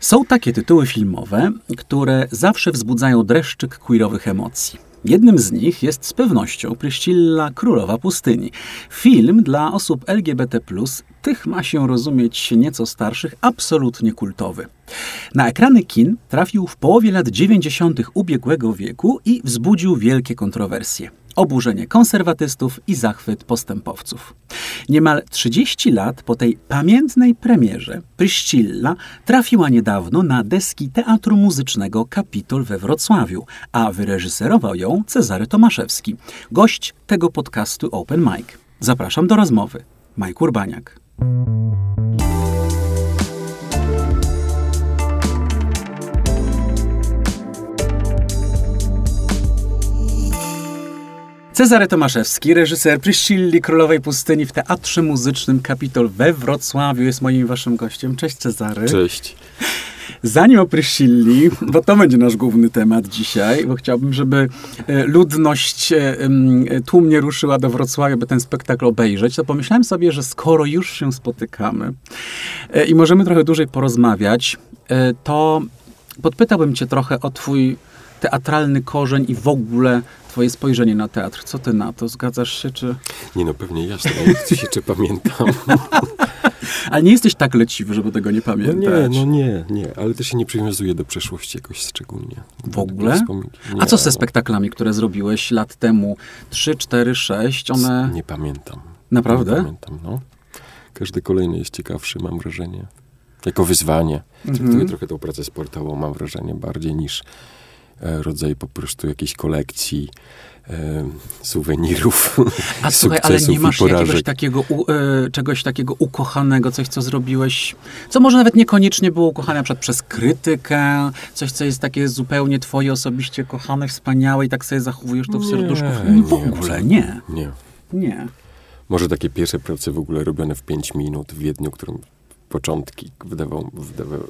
Są takie tytuły filmowe, które zawsze wzbudzają dreszczyk queerowych emocji. Jednym z nich jest z pewnością Pryszcilla Królowa Pustyni. Film dla osób LGBT+, tych ma się rozumieć nieco starszych, absolutnie kultowy. Na ekrany kin trafił w połowie lat 90. ubiegłego wieku i wzbudził wielkie kontrowersje oburzenie konserwatystów i zachwyt postępowców. Niemal 30 lat po tej pamiętnej premierze Pryszcilla trafiła niedawno na deski Teatru Muzycznego Kapitol we Wrocławiu, a wyreżyserował ją Cezary Tomaszewski, gość tego podcastu Open Mic. Zapraszam do rozmowy. Mike Urbaniak. Cezary Tomaszewski, reżyser Pryszcilli Królowej Pustyni w Teatrze Muzycznym Kapitol we Wrocławiu jest moim waszym gościem. Cześć Cezary. Cześć. Zanim o Pryszcilli, bo to będzie nasz główny temat dzisiaj, bo chciałbym, żeby e, ludność e, tłumnie ruszyła do Wrocławia, by ten spektakl obejrzeć, to pomyślałem sobie, że skoro już się spotykamy e, i możemy trochę dłużej porozmawiać, to podpytałbym cię trochę o twój teatralny korzeń i w ogóle twoje spojrzenie na teatr. Co ty na to? Zgadzasz się, czy... Nie no, pewnie jasne. Ja się czy pamiętam. ale nie jesteś tak leciwy, żeby tego nie pamiętać. No nie, no nie, nie. Ale też się nie przywiązuję do przeszłości jakoś szczególnie. W ogóle? A co ze spektaklami, które zrobiłeś lat temu? Trzy, cztery, sześć? One... Nie pamiętam. Naprawdę? Nie pamiętam, no. Każdy kolejny jest ciekawszy, mam wrażenie. Jako wyzwanie. Traktuję mhm. trochę tą pracę sportową, mam wrażenie, bardziej niż rodzaj po prostu jakiejś kolekcji e, suwenirów. A słuchaj, ale nie masz jakiegoś takiego, u, e, czegoś takiego ukochanego, coś, co zrobiłeś, co może nawet niekoniecznie było ukochane na przykład przez krytykę, coś, co jest takie zupełnie twoje osobiście kochane, wspaniałe i tak sobie zachowujesz to w serduszku. Nie, w ogóle nie. Nie. Nie. Może takie pierwsze prace w ogóle robione w 5 minut w Wiedniu, którym początki wydawał, wydawał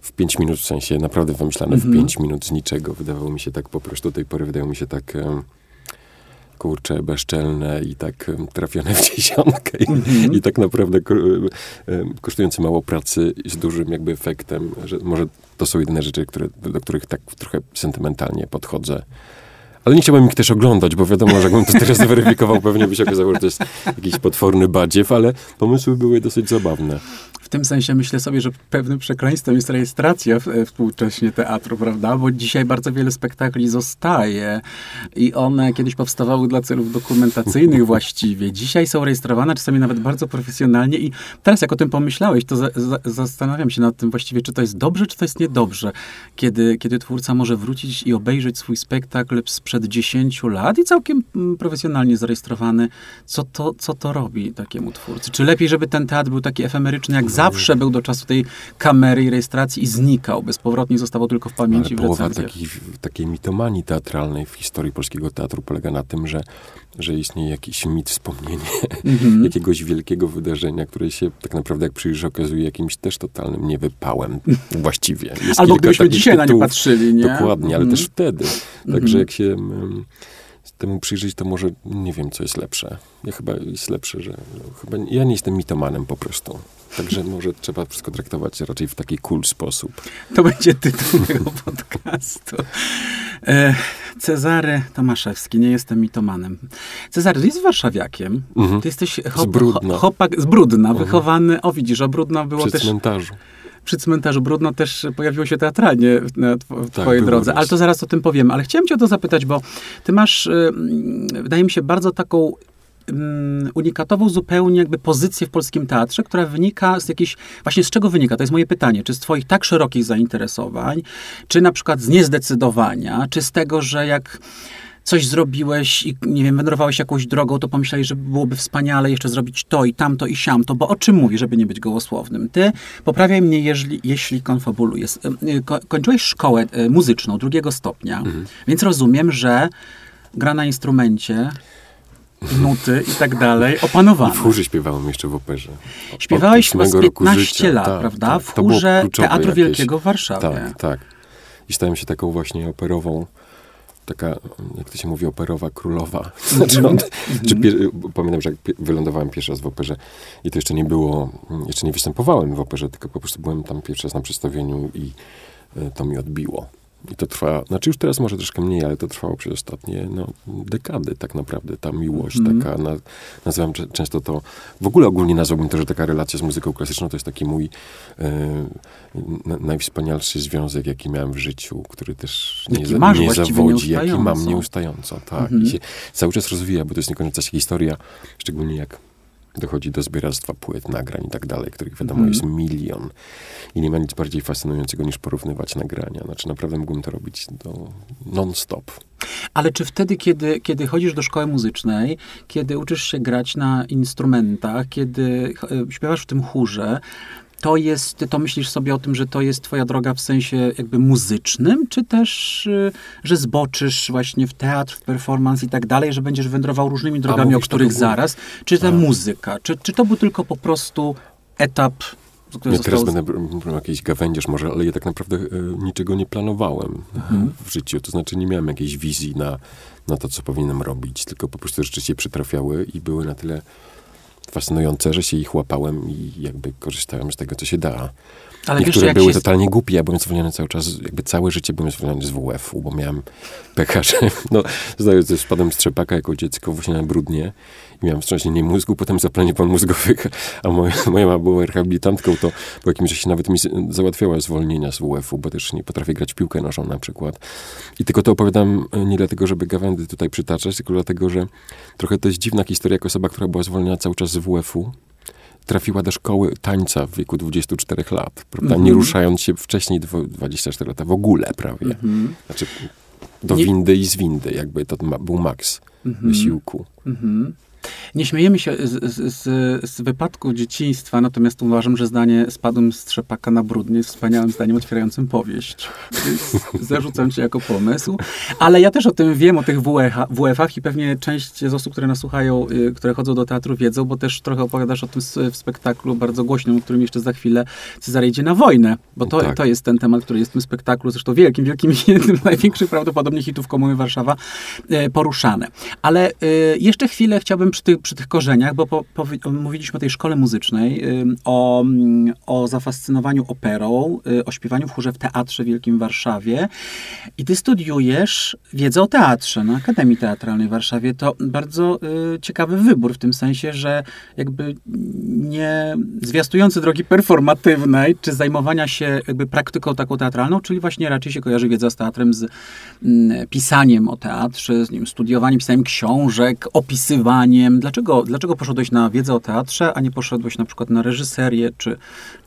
w 5 minut, w sensie naprawdę wymyślane mm -hmm. w 5 mhm. minut z niczego. Wydawało mi się tak po prostu, do tej pory wydają mi się tak kurcze, bezczelne i tak trafione w dziesiątkę mm -hmm. I, tak naprawdę kosztujące mało pracy z dużym jakby efektem, że może to są jedyne rzeczy, które, do których tak trochę sentymentalnie podchodzę. Ale nie chciałbym ich też oglądać, bo wiadomo, że jakbym to teraz zweryfikował, pewnie by się okazało, że to jest jakiś potworny badziew, ale pomysły były dosyć zabawne. W tym sensie myślę sobie, że pewnym przekleństwem jest rejestracja współcześnie teatru, prawda? Bo dzisiaj bardzo wiele spektakli zostaje i one kiedyś powstawały dla celów dokumentacyjnych właściwie. Dzisiaj są rejestrowane czasami nawet bardzo profesjonalnie i teraz jak o tym pomyślałeś, to za, za, zastanawiam się nad tym właściwie, czy to jest dobrze, czy to jest niedobrze, kiedy, kiedy twórca może wrócić i obejrzeć swój spektakl sprzed 10 lat i całkiem mm, profesjonalnie zarejestrowany. Co to, co to robi takiemu twórcy? Czy lepiej, żeby ten teatr był taki efemeryczny jak zawsze był do czasu tej kamery i rejestracji i znikał bezpowrotnie, zostawał tylko w pamięci Ale połowa takiej, takiej mitomanii teatralnej w historii polskiego teatru polega na tym, że, że istnieje jakiś mit, wspomnienie mm-hmm. jakiegoś wielkiego wydarzenia, które się tak naprawdę, jak przyjrzysz, okazuje jakimś też totalnym niewypałem właściwie. Jest Albo gdybyśmy dzisiaj tytułów, na nie patrzyli, nie? Dokładnie, ale mm-hmm. też wtedy. Także mm-hmm. jak się temu przyjrzeć, to może nie wiem, co jest lepsze. Ja chyba jest lepsze, że no, chyba ja nie jestem mitomanem po prostu. Także może trzeba wszystko traktować raczej w taki cool sposób. To będzie tytuł tego podcastu. E, Cezary Tomaszewski, nie jestem mitomanem. Cezary, ty jesteś warszawiakiem. Mhm. Ty jesteś hop, z Brudna. Hopak, z Brudna, mhm. wychowany. O widzisz, o Brudno było Przy też... cmentarzu przy cmentarzu Brudno też pojawiło się teatralnie na tw w tak, twojej drodze, ale to zaraz o tym powiem. Ale chciałem cię o to zapytać, bo ty masz, y, wydaje mi się, bardzo taką unikatową zupełnie jakby pozycję w polskim teatrze, która wynika z jakiejś, właśnie z czego wynika? To jest moje pytanie. Czy z twoich tak szerokich zainteresowań, czy na przykład z niezdecydowania, czy z tego, że jak coś zrobiłeś i, nie wiem, wędrowałeś jakąś drogą, to pomyślałeś, że byłoby wspaniale jeszcze zrobić to i tamto i siamto, bo o czym mówi, żeby nie być gołosłownym? Ty, poprawiaj mnie, jeśli, jeśli konfabuluję. Kończyłeś szkołę e, muzyczną drugiego stopnia, mhm. więc rozumiem, że gra na instrumencie nuty i tak dalej, opanowano. I w chórze śpiewałem jeszcze w operze. Śpiewałeś przez 15 lat, tak, prawda? Tak, w chórze Teatru jakieś. Wielkiego w Warszawie. Tak, tak. I stałem się taką właśnie operową taka, jak to się mówi, operowa królowa. Znaczy, on, czy pier- pamiętam, że jak wylądowałem pierwszy raz w operze i to jeszcze nie było, jeszcze nie występowałem w operze, tylko po prostu byłem tam pierwszy raz na przedstawieniu i e, to mi odbiło. I to trwa, znaczy już teraz może troszkę mniej, ale to trwało przez ostatnie no, dekady tak naprawdę. Ta miłość Mhm. taka, na, nazywam często to, w ogóle ogólnie nazwałbym to, że taka relacja z muzyką klasyczną to jest taki mój e, na, najwspanialszy związek, jaki miałem w życiu, który też nie, za, nie zawodzi, jaki mam nieustająco. Tak. Mhm. I się cały czas rozwija, bo to jest niekończąca się historia, szczególnie jak dochodzi do zbieractwa płyt, nagrań i tak dalej, których wiadomo Mhm. jest milion. I nie ma nic bardziej fascynującego niż porównywać nagrania. Znaczy naprawdę mógłbym to robić do non-stop. Ale czy wtedy, kiedy, kiedy chodzisz do szkoły muzycznej, kiedy uczysz się grać na instrumentach, kiedy e, śpiewasz w tym chórze, to jest, to myślisz sobie o tym, że to jest twoja droga w sensie jakby muzycznym, czy też, y, że zboczysz właśnie w teatr, w performance i tak dalej, że będziesz wędrował różnymi drogami, o których zaraz, czy ta A. muzyka, czy, czy to był tylko po prostu etap, który Ja teraz będę br- br- jakiś gawędziarz może, ale ja tak naprawdę e, niczego nie planowałem Mhm. e, w życiu. To znaczy nie miałem jakiejś wizji na, na to, co powinienem robić, tylko po prostu rzeczy się przytrafiały i były na tyle fascynujące, że się ich łapałem i jakby korzystałem z tego, co się da. Ale wiesz, Niektóre jak były się... totalnie głupie. Ja byłem zwolniony cały czas, jakby całe życie byłem zwolniony z WF-u, bo miałem że no, sobie, spadłem z trzepaka jako dziecko właśnie na brudnie i miałem wstrząśnienie mózgu, potem zapalenie pan mózgowych, a moja, moja mama była rehabilitantką, to po jakimś czasie nawet mi załatwiała zwolnienia z WF-u, bo też nie potrafię grać w piłkę nożą na przykład. I tylko to opowiadam e, nie dlatego, żeby gawędy tutaj przytaczać, tylko dlatego, że trochę to jest dziwna historia, jako osoba, która była zwolniona cały czas z WF-u, trafiła do szkoły tańca w wieku 24 lat, prawda? Mhm. Nie ruszając się wcześniej dwo- 24 lata w ogóle prawie. Mhm. Znaczy do windy i z windy, jakby to ma, był maks Mhm. wysiłku. Mhm. Nie śmiejemy się z, z, z, dzieciństwa, natomiast uważam, że zdanie spadłem z trzepaka na brudnie jest wspaniałym zdaniem otwierającym powieść. Więc zarzucam ci jako pomysł. Ale ja też o tym wiem, o tych WF-ach, i pewnie część z osób, które nas słuchają, y, które chodzą do teatru wiedzą, bo też trochę opowiadasz o tym w spektaklu bardzo głośnym, o którym jeszcze za chwilę Cezary idzie na wojnę, bo to, Tak. to jest ten temat, który jest w tym spektaklu, zresztą wielkim, wielkim, jednym z największych prawdopodobnie hitów Komuny Warszawa e, poruszane. Ale e, jeszcze chwilę chciałbym przy tych, przy tych korzeniach, bo po, powi- mówiliśmy o tej szkole muzycznej, o, mm, o zafascynowaniu operą, y, o śpiewaniu w chórze w Teatrze Wielkim w Warszawie. I ty studiujesz wiedzę o teatrze na Akademii Teatralnej w Warszawie. To bardzo y, ciekawy wybór w tym sensie, że jakby nie zwiastujący drogi performatywnej, czy zajmowania się jakby praktyką taką teatralną, czyli właśnie raczej się kojarzy wiedza z teatrem, z mm, pisaniem o teatrze, z nim studiowaniem, pisaniem książek, opisywaniem. Dlaczego, dlaczego poszedłeś na wiedzę o teatrze, a nie poszedłeś na przykład na reżyserię, czy,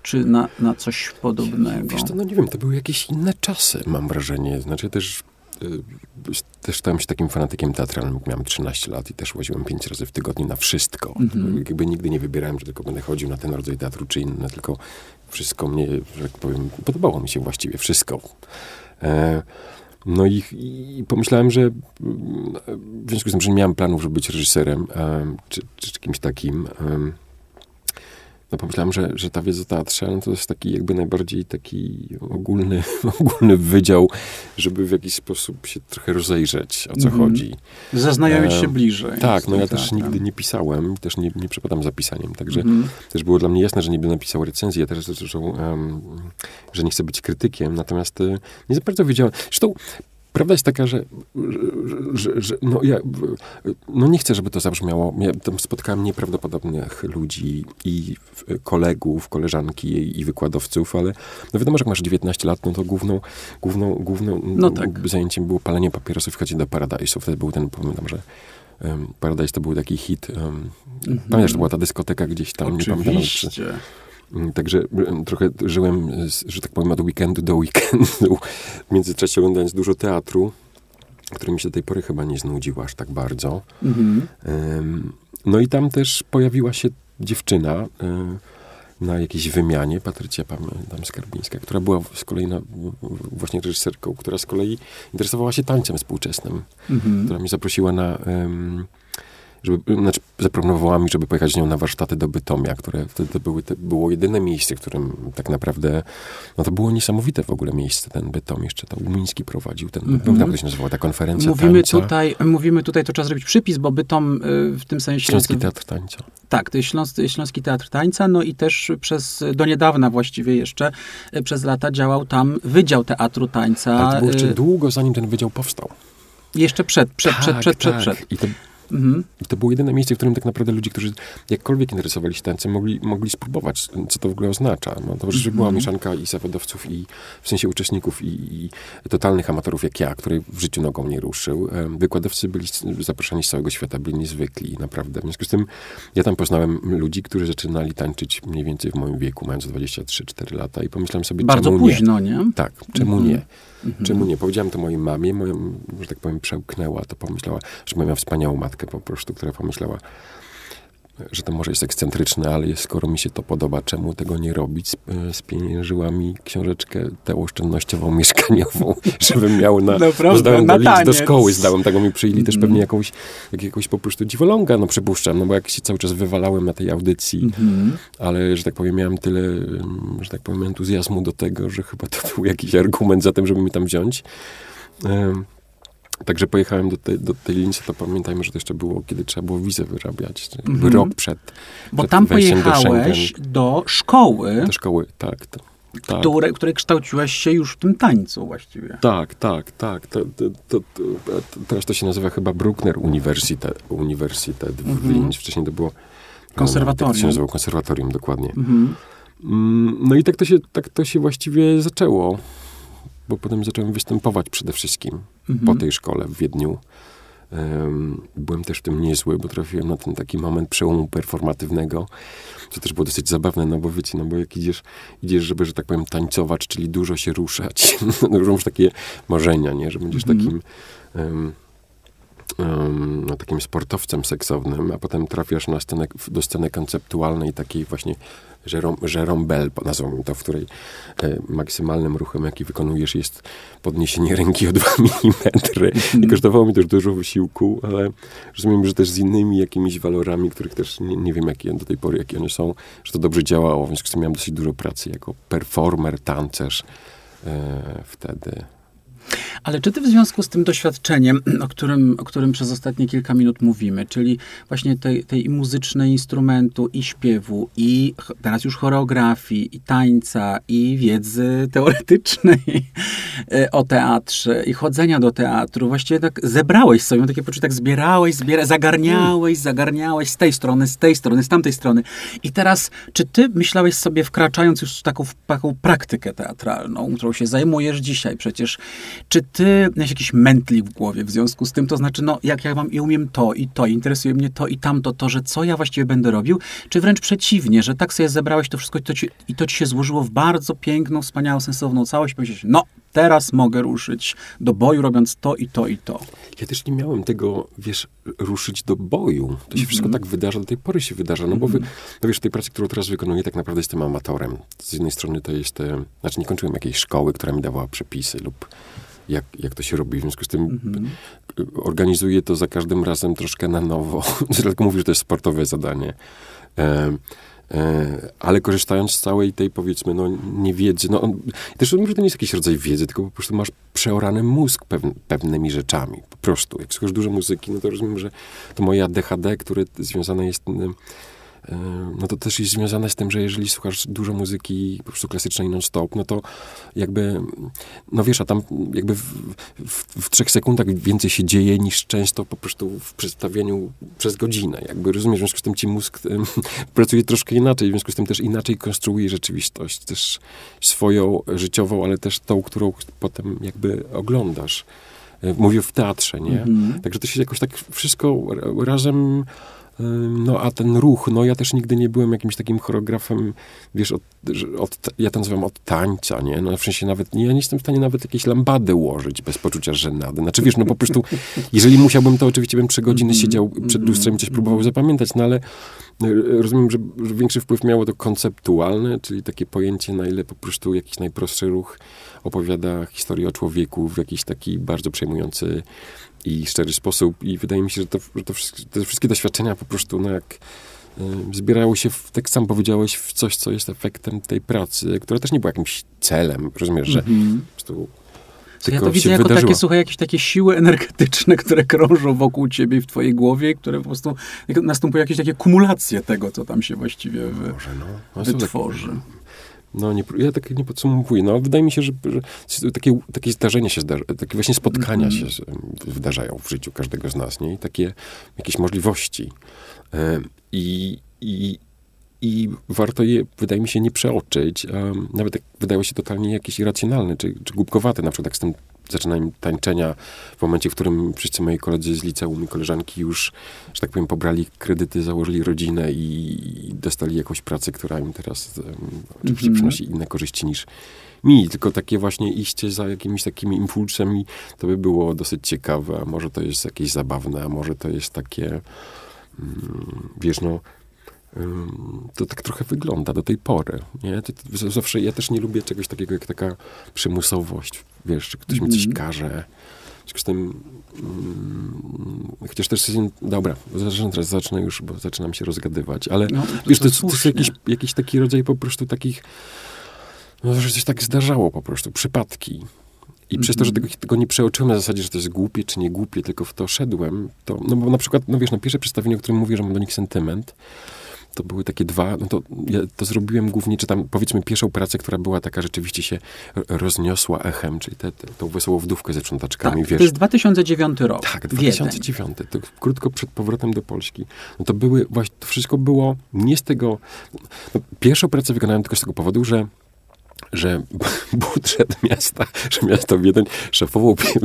czy na, na coś podobnego? Wiesz to no nie wiem, to były jakieś inne czasy, mam wrażenie. Znaczy też, y, też stałem się takim fanatykiem teatralnym, miałem 13 lat i też łaziłem 5 razy w tygodniu na wszystko. Mhm. Jakby nigdy nie wybierałem, że tylko będę chodził na ten rodzaj teatru czy inny, tylko wszystko mnie, że tak powiem, podobało mi się właściwie wszystko. E, no i, i pomyślałem, że w związku z tym, że nie miałem planów, żeby być reżyserem em, czy, czy, kimś takim, no pomyślałem, że, że ta wiedza o teatrze no to jest taki jakby najbardziej taki ogólny, ogólny wydział, żeby w jakiś sposób się trochę rozejrzeć, o co Mhm. chodzi. Zaznajomić się E, bliżej. Tak, no ja też nigdy nie pisałem, też nie, nie przepadam za pisaniem, także Mhm. też było dla mnie jasne, że nie będę napisał recenzji, ja też zresztą, em, że nie chcę być krytykiem, natomiast e, nie za bardzo wiedziałem. Zresztą prawda jest taka, że, że, że, no ja no nie chcę, żeby to zabrzmiało. Ja tam spotkałem nieprawdopodobnych ludzi i kolegów, koleżanki i, wykładowców, ale no wiadomo, że jak masz 19 lat, no to główną, główną, główną No tak. zajęciem było palenie papierosów i chodzić do Paradise'u. Wtedy był ten, pamiętam, że um, Paradise to był taki hit. Um, Mhm. Pamiętasz, to była ta dyskoteka gdzieś tam, nie pamiętam. Czy, Oczywiście. Mm, Także mm, trochę żyłem, że tak powiem, od weekendu do weekendu. W międzyczasie oglądając dużo teatru, który mi się do tej pory chyba nie znudził aż tak bardzo. Mhm. No i tam też pojawiła się dziewczyna y, na jakiejś wymianie, Patrycja pamiętam Skarbińska, która była z kolei na, właśnie reżyserką, która z kolei interesowała się tańcem współczesnym Mhm. która mnie zaprosiła na, em, żeby, znaczy zaproponowała mi, żeby pojechać z nią na warsztaty do Bytomia, które wtedy były, to było jedyne miejsce, w którym tak naprawdę, no to było niesamowite w ogóle miejsce, ten Bytom jeszcze, to Umiński prowadził, ten, mm -hmm. jak się nazywała ta konferencja mówimy tańca. Tutaj, mówimy tutaj, to trzeba zrobić przypis, bo Bytom y, w tym sensie... Śląski Teatr Tańca. Tak, to jest Śląski, Śląski Teatr Tańca, no i też przez, do niedawna właściwie jeszcze, y, przez lata działał tam Wydział Teatru Tańca. Ale to było jeszcze y, długo, zanim ten wydział powstał. Jeszcze przed, przed, tak, przed, przed, tak. przed, przed. I to, mhm. To było jedyne miejsce, w którym tak naprawdę ludzie, którzy jakkolwiek interesowali się tańcem, mogli, mogli spróbować, co to w ogóle oznacza. No, to że była mhm. mieszanka i zawodowców, i w sensie uczestników, i, i, totalnych amatorów jak ja, który w życiu nogą nie ruszył. Wykładowcy byli zaproszeni z całego świata, byli niezwykli, naprawdę. W związku z tym ja tam poznałem ludzi, którzy zaczynali tańczyć mniej więcej w moim wieku, mając 23-4 lata i pomyślałem sobie, Bardzo późno, nie? nie? Tak, czemu mhm. nie? Mhm. Czemu nie? Powiedziałem to mojej mamie, moją, że tak powiem, przełknęła, to pomyślała, że miała wspaniałą matkę po prostu, która pomyślała, że to może jest ekscentryczne, ale skoro mi się to podoba, czemu tego nie robić? Spieniężyła mi książeczkę tę oszczędnościową, mieszkaniową, żebym miał na... No zdałem na do, do szkoły, zdałem, tego mi przyjęli też pewnie jakąś, jakiegoś po prostu dziwoląga, no przypuszczam, no bo jak się cały czas wywalałem na tej audycji, -hmm. ale, że tak powiem, miałem tyle, że tak powiem, entuzjazmu do tego, że chyba to był jakiś argument za tym, żeby mi tam wziąć. Um, Także pojechałem do tej, do tej linii, to pamiętajmy, że to jeszcze było, kiedy trzeba było wizę wyrabiać. Mm -hmm. Rok przed. Bo przed tam pojechałeś do, do, szkoły. Do szkoły, tak. To, tak. Które, której kształciłeś się już w tym tańcu właściwie. Tak, tak, tak. To, to, teraz to się nazywa chyba Bruckner Universitet, Uniwersytet mm -hmm. w mhm. Linz. Wcześniej to było... Konserwatorium. To się nazywało konserwatorium, dokładnie. Mm -hmm. No i tak to, się, tak to się właściwie zaczęło bo potem zacząłem występować przede wszystkim mhm. po tej szkole w Wiedniu. Byłem też w tym niezły, bo trafiłem na ten taki moment przełomu performatywnego, co też było dosyć zabawne, no bo wiecie, no bo jak idziesz, idziesz żeby, że tak powiem, tańcować, czyli dużo się ruszać, dużo masz takie marzenia, nie, że będziesz mhm. takim um, um, no, takim sportowcem seksownym, a potem trafiasz na scenę, do sceny konceptualnej, takiej właśnie Jérôme Bell, nazwą to, w której e, maksymalnym ruchem, jaki wykonujesz, jest podniesienie ręki o 2 mm. I kosztowało mi też dużo wysiłku, ale rozumiem, że też z innymi jakimiś walorami, których też nie, nie wiem, jakie do tej pory, jakie one są, że to dobrze działało, w związku z tym miałem dosyć dużo pracy jako performer, tancerz e, wtedy. Ale czy ty w związku z tym doświadczeniem, o którym, o którym przez ostatnie kilka minut mówimy, czyli właśnie tej, tej muzycznej instrumentu, i śpiewu, i teraz już choreografii, i tańca, i wiedzy teoretycznej e, o teatrze, i chodzenia do teatru, właściwie tak zebrałeś sobie, takie poczucie, tak zbierałeś, zbiera, zagarniałeś, zagarniałeś z tej strony, z tej strony, z tamtej strony. I teraz, czy ty myślałeś sobie, wkraczając już w taką, w taką praktykę teatralną, którą się zajmujesz dzisiaj przecież, czy ty miałeś jakiś mętlik w głowie w związku z tym? To znaczy, no, jak ja mam i umiem to i to, interesuje mnie to i tamto, to, że co ja właściwie będę robił? Czy wręcz przeciwnie, że tak sobie zebrałeś to wszystko i to ci, i to ci się złożyło w bardzo piękną, wspaniałą, sensowną całość i powiedziałeś, no, teraz mogę ruszyć do boju, robiąc to i to i to. Ja też nie miałem tego, wiesz, ruszyć do boju. To się mm -hmm. wszystko tak wydarza, do tej pory się wydarza. No bo wy, mhm. no wiesz, tej pracy, którą teraz wykonuję, tak naprawdę jestem amatorem. Z jednej strony to jest, e, znaczy nie kończyłem jakiejś szkoły, która mi dawała przepisy lub jak, jak to się robi. W związku z tym mm-hmm. organizuję to za każdym razem troszkę na nowo. Mówię, że to jest sportowe zadanie. E, e, ale korzystając z całej tej, powiedzmy, no, niewiedzy, no, on, też mówię, że to nie jest jakiś rodzaj wiedzy, tylko po prostu masz przeorany mózg pewn, pewnymi rzeczami. Po prostu. Jak słuchasz dużo muzyki, no to rozumiem, że to moje ADHD, które związane jest no to też jest związane z tym, że jeżeli słuchasz dużo muzyki po prostu klasycznej non-stop, no to jakby, no wiesz, a tam jakby w, w, w, trzech sekundach więcej się dzieje niż często po prostu w przedstawieniu przez godzinę. Jakby rozumiesz, w związku z tym ci mózg pracuje troszkę inaczej, w związku z tym też inaczej konstruuje rzeczywistość, też swoją życiową, ale też tą, którą potem jakby oglądasz. E, mówię w teatrze, nie? -hmm. Także to się jakoś tak wszystko razem no a ten ruch, no ja też nigdy nie byłem jakimś takim choreografem, wiesz, od, od, ja to nazywam od tańca, nie? No w sensie nawet, ja nie jestem w stanie nawet jakieś lambady ułożyć bez poczucia żenady. Znaczy wiesz, no po prostu, jeżeli musiałbym, to oczywiście bym trzy godziny mhm. siedział przed lustrem i coś próbował zapamiętać, no ale e, rozumiem, że, że większy wpływ miało to konceptualne, czyli takie pojęcie, na ile po prostu jakiś najprostszy ruch opowiada historię o człowieku w jakiś taki bardzo przejmujący i szczery sposób i wydaje mi się, że, to, że to wszystkie, te wszystkie doświadczenia po prostu, no jak y, zbierały się, w, tak sam powiedziałeś, w coś, co jest efektem tej pracy, która też nie była jakimś celem, rozumiesz, że Mhm. po prostu Co ja tylko to widzę jako wydarzyło. takie, słuchaj, jakieś takie siły energetyczne, które krążą wokół ciebie w twojej głowie, które po prostu następują jakieś takie kumulacje tego, co tam się właściwie wy, Może, no. no są tak- wytworzy. No, nie, ja tak nie podsumowuję. No, wydaje mi się, że, że takie, takie zdarzenia się zdarzają, takie właśnie spotkania Mhm. się z- wydarzają w życiu każdego z nas, nie? I takie jakieś możliwości. E, I, i, I warto je, wydaje mi się, nie przeoczyć. Um, nawet jak wydają się totalnie jakieś irracjonalne, czy, czy głupkowate, na przykład jak z tym zaczynaniem tańczenia w momencie, w którym wszyscy moi koledzy z liceum i koleżanki już, że tak powiem, pobrali kredyty, założyli rodzinę i, dostali jakąś pracę, która im teraz um, oczywiście Mhm. przynosi inne korzyści niż mi. Tylko takie właśnie iście za jakimiś takimi impulsami, to by było dosyć ciekawe. A może to jest jakieś zabawne, a może to jest takie, mm, wiesz, no, to tak trochę wygląda do tej pory. Nie? To, to, zawsze ja też nie lubię czegoś takiego jak taka przymusowość, wiesz, że ktoś mi coś Mhm. każe. W związku z tym, mm, chociaż też jest, dobra, zacznę teraz, zacznę już, bo zaczynam się rozgadywać, ale No, wiesz, to, jest- to jest jakiś, jakiś taki rodzaj po prostu takich, no, że coś tak zdarzało po prostu, przypadki. I przez to, że tego, Mhm. tego nie przeoczyłem na zasadzie, że to jest głupie czy nie głupie, tylko w to szedłem, to, no bo na przykład, no wiesz, na pierwsze przedstawienie, o którym mówię, że mam do nich sentyment, to były takie dwa, no to ja to zrobiłem głównie, czy tam powiedzmy pierwszą pracę, która była taka, rzeczywiście się rozniosła echem, czyli te, te, tą wesołą wdówkę ze sprzątaczkami, Tak, wiesz. to jest 2009 rok. Tak, Wiedeń. 2009, to krótko przed powrotem do Polski. No to były, właśnie, to wszystko było nie z tego, no, pierwszą pracę wykonałem tylko z tego powodu, że że budżet miasta, że miasto Wiedeń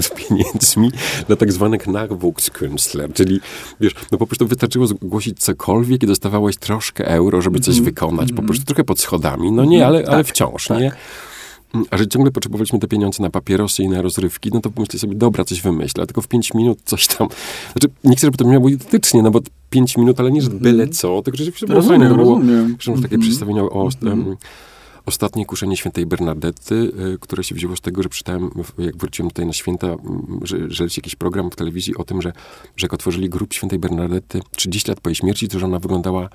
z pieniędzmi na tak zwanych Nachwuchskünstler, czyli wiesz, no po prostu wystarczyło zgłosić cokolwiek i dostawałeś troszkę euro, żeby coś wykonać, po prostu trochę pod schodami, no nie, ale, ale Tak, wciąż, tak. nie? A że ciągle potrzebowaliśmy te pieniądze na papierosy i na rozrywki, no to pomyślę sobie, dobra, coś wymyślę, a tylko w pięć minut coś tam. Znaczy, nie chcę, żeby to brzmiało identycznie, no bo pięć minut, ale nie, że byle co, tylko rzeczywiście było fajne. To było, rozumiem. Takie Mhm. przedstawienie o em, ostatnie kuszenie świętej Bernadety, y, które się wzięło z tego, że czytałem, jak wróciłem tutaj na święta, że, że jakiś program w telewizji o tym, że, że jak otworzyli grób świętej Bernadety 30 lat po jej śmierci, to że ona wyglądała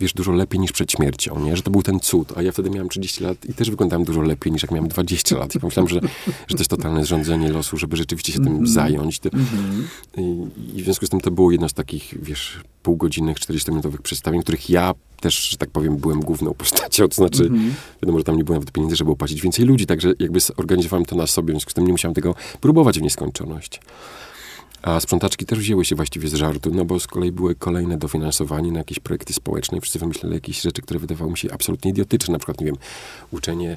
wiesz, dużo lepiej niż przed śmiercią, nie? Że to był ten cud. A ja wtedy miałem 30 lat i też wyglądałem dużo lepiej niż jak miałem 20 lat. I pomyślałem, że, że to jest totalne zrządzenie losu, żeby rzeczywiście się tym zająć. To, Mhm. i, I w związku z tym to było jedno z takich, wiesz, półgodzinnych, 40-minutowych przedstawień, których ja też, że tak powiem, byłem główną postacią. To znaczy, Mhm. wiadomo, że tam nie było nawet pieniędzy, żeby opłacić więcej ludzi, także jakby zorganizowałem to na sobie, w związku z tym nie musiałem tego próbować w nieskończoność. A sprzątaczki też wzięły się właściwie z żartu, no bo z kolei były kolejne dofinansowanie na jakieś projekty społeczne i wszyscy wymyśleli jakieś rzeczy, które wydawały mi się absolutnie idiotyczne. Na przykład, nie wiem, uczenie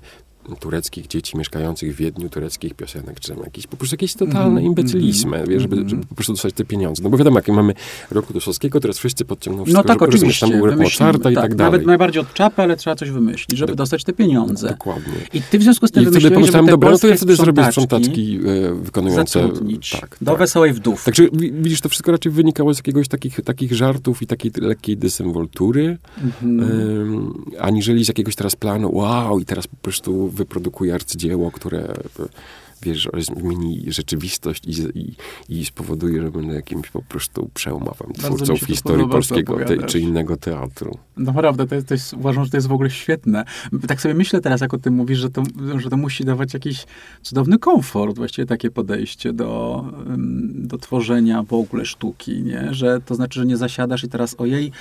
tureckich dzieci mieszkających w Wiedniu, tureckich piosenek, czy tam jakieś, po prostu jakieś totalne Mhm, imbecylizmy, mhm, wiesz, żeby, mhm. żeby po prostu dostać te pieniądze. No bo wiadomo, jakie mamy roku Dusowskiego, teraz wszyscy podciągną wszystko, No tak, rozumiesz, oczywiście. Tam był wymyślimy, Mozarta i tak dalej. Nawet najbardziej od czapy, ale trzeba coś wymyślić, żeby Do- dostać te pieniądze. Dokładnie. I ty w związku z tym I wtedy wymyśliłeś, pomyślałem, dobra, no to ja wtedy zrobię sprzątaczki e, wykonujące... zatrudnić Tak, do tak. Wesołej Wdówki. Także wi- widzisz, to wszystko raczej wynikało z jakiegoś takich, takich żartów i takiej lekkiej dysymwoltury, Mhm. ym, aniżeli z jakiegoś teraz planu, wow, i teraz po prostu wyprodukuję arcydzieło, które, wiesz, zmieni rzeczywistość i, i, i spowoduje, że będę jakimś po prostu przełomowym twórcą w to historii podoba, polskiego te, czy innego teatru. Naprawdę, to jest, to jest, uważam, że to jest w ogóle świetne. Tak sobie myślę teraz, jak o tym mówisz, że to, że to musi dawać jakiś cudowny komfort, właściwie takie podejście do, do tworzenia w ogóle sztuki, nie? Że to znaczy, że nie zasiadasz i teraz ojej,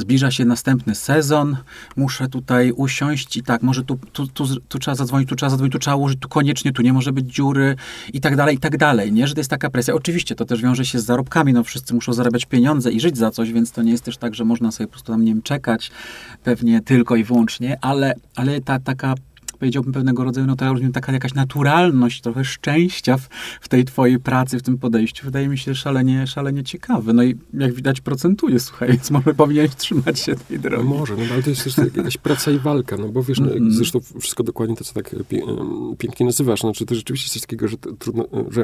zbliża się następny sezon, muszę tutaj usiąść i tak, może tu, tu, tu, tu trzeba zadzwonić, tu trzeba zadzwonić, tu trzeba ułożyć, tu koniecznie, tu nie może być dziury i tak dalej, i tak dalej, nie? Że to jest taka presja. Oczywiście to też wiąże się z zarobkami, no wszyscy muszą zarabiać pieniądze i żyć za coś, więc to nie jest też tak, że można sobie po prostu tam, nie wiem, czekać pewnie tylko i wyłącznie, ale, ale ta taka powiedziałbym pewnego rodzaju, no to ja rozumiem, taka jakaś naturalność, trochę szczęścia w, w tej twojej pracy, w tym podejściu, wydaje mi się szalenie, szalenie ciekawe. No i jak widać procentuje, słuchaj, więc może powinieneś trzymać się tej No drogi. może, no ale to jest też jakaś praca i walka, no bo wiesz, no, Mhm. zresztą wszystko dokładnie to, co tak pie, em, pięknie nazywasz, znaczy to rzeczywiście jest coś takiego, że trudno, że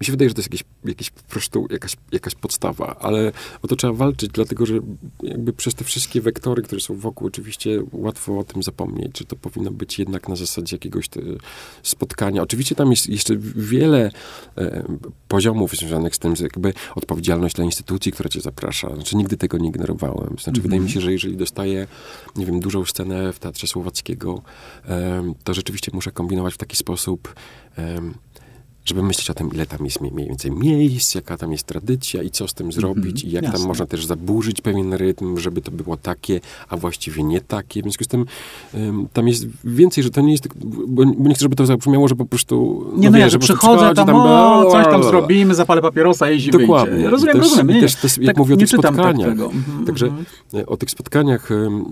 mi się wydaje, że to jest jakieś, jakieś po prostu jakaś, jakaś podstawa, ale o to trzeba walczyć, dlatego że jakby przez te wszystkie wektory, które są wokół, oczywiście łatwo o tym zapomnieć, że to powinno być jednak na zasadzie jakiegoś te, spotkania. Oczywiście tam jest jeszcze wiele e, poziomów związanych z tym, że jakby odpowiedzialność dla instytucji, która cię zaprasza. Znaczy nigdy tego nie ignorowałem. Znaczy mhm. wydaje mi się, że jeżeli dostaję, nie wiem, dużą scenę w Teatrze Słowackiego, e, to rzeczywiście muszę kombinować w taki sposób, e, żeby myśleć o tym, ile tam jest mniej więcej miejsc, jaka tam jest tradycja i co z tym mhm. zrobić i jak Jasne. tam można też zaburzyć pewien rytm, żeby to było takie, a właściwie nie takie. W związku z tym um, tam jest więcej, że to nie jest, tak, bo, bo nie chcę, żeby to zabrzmiało, że po prostu... No nie, no, ja, że przychodzę tam, tam o, coś tam zrobimy, zapalę papierosa i Dokładnie. Wyjdzie. Rozumiem, też, rozumiem. Nie, też, też, jak tak, mówię o tych spotkaniach. Tak mhm, Także e, o tych spotkaniach um,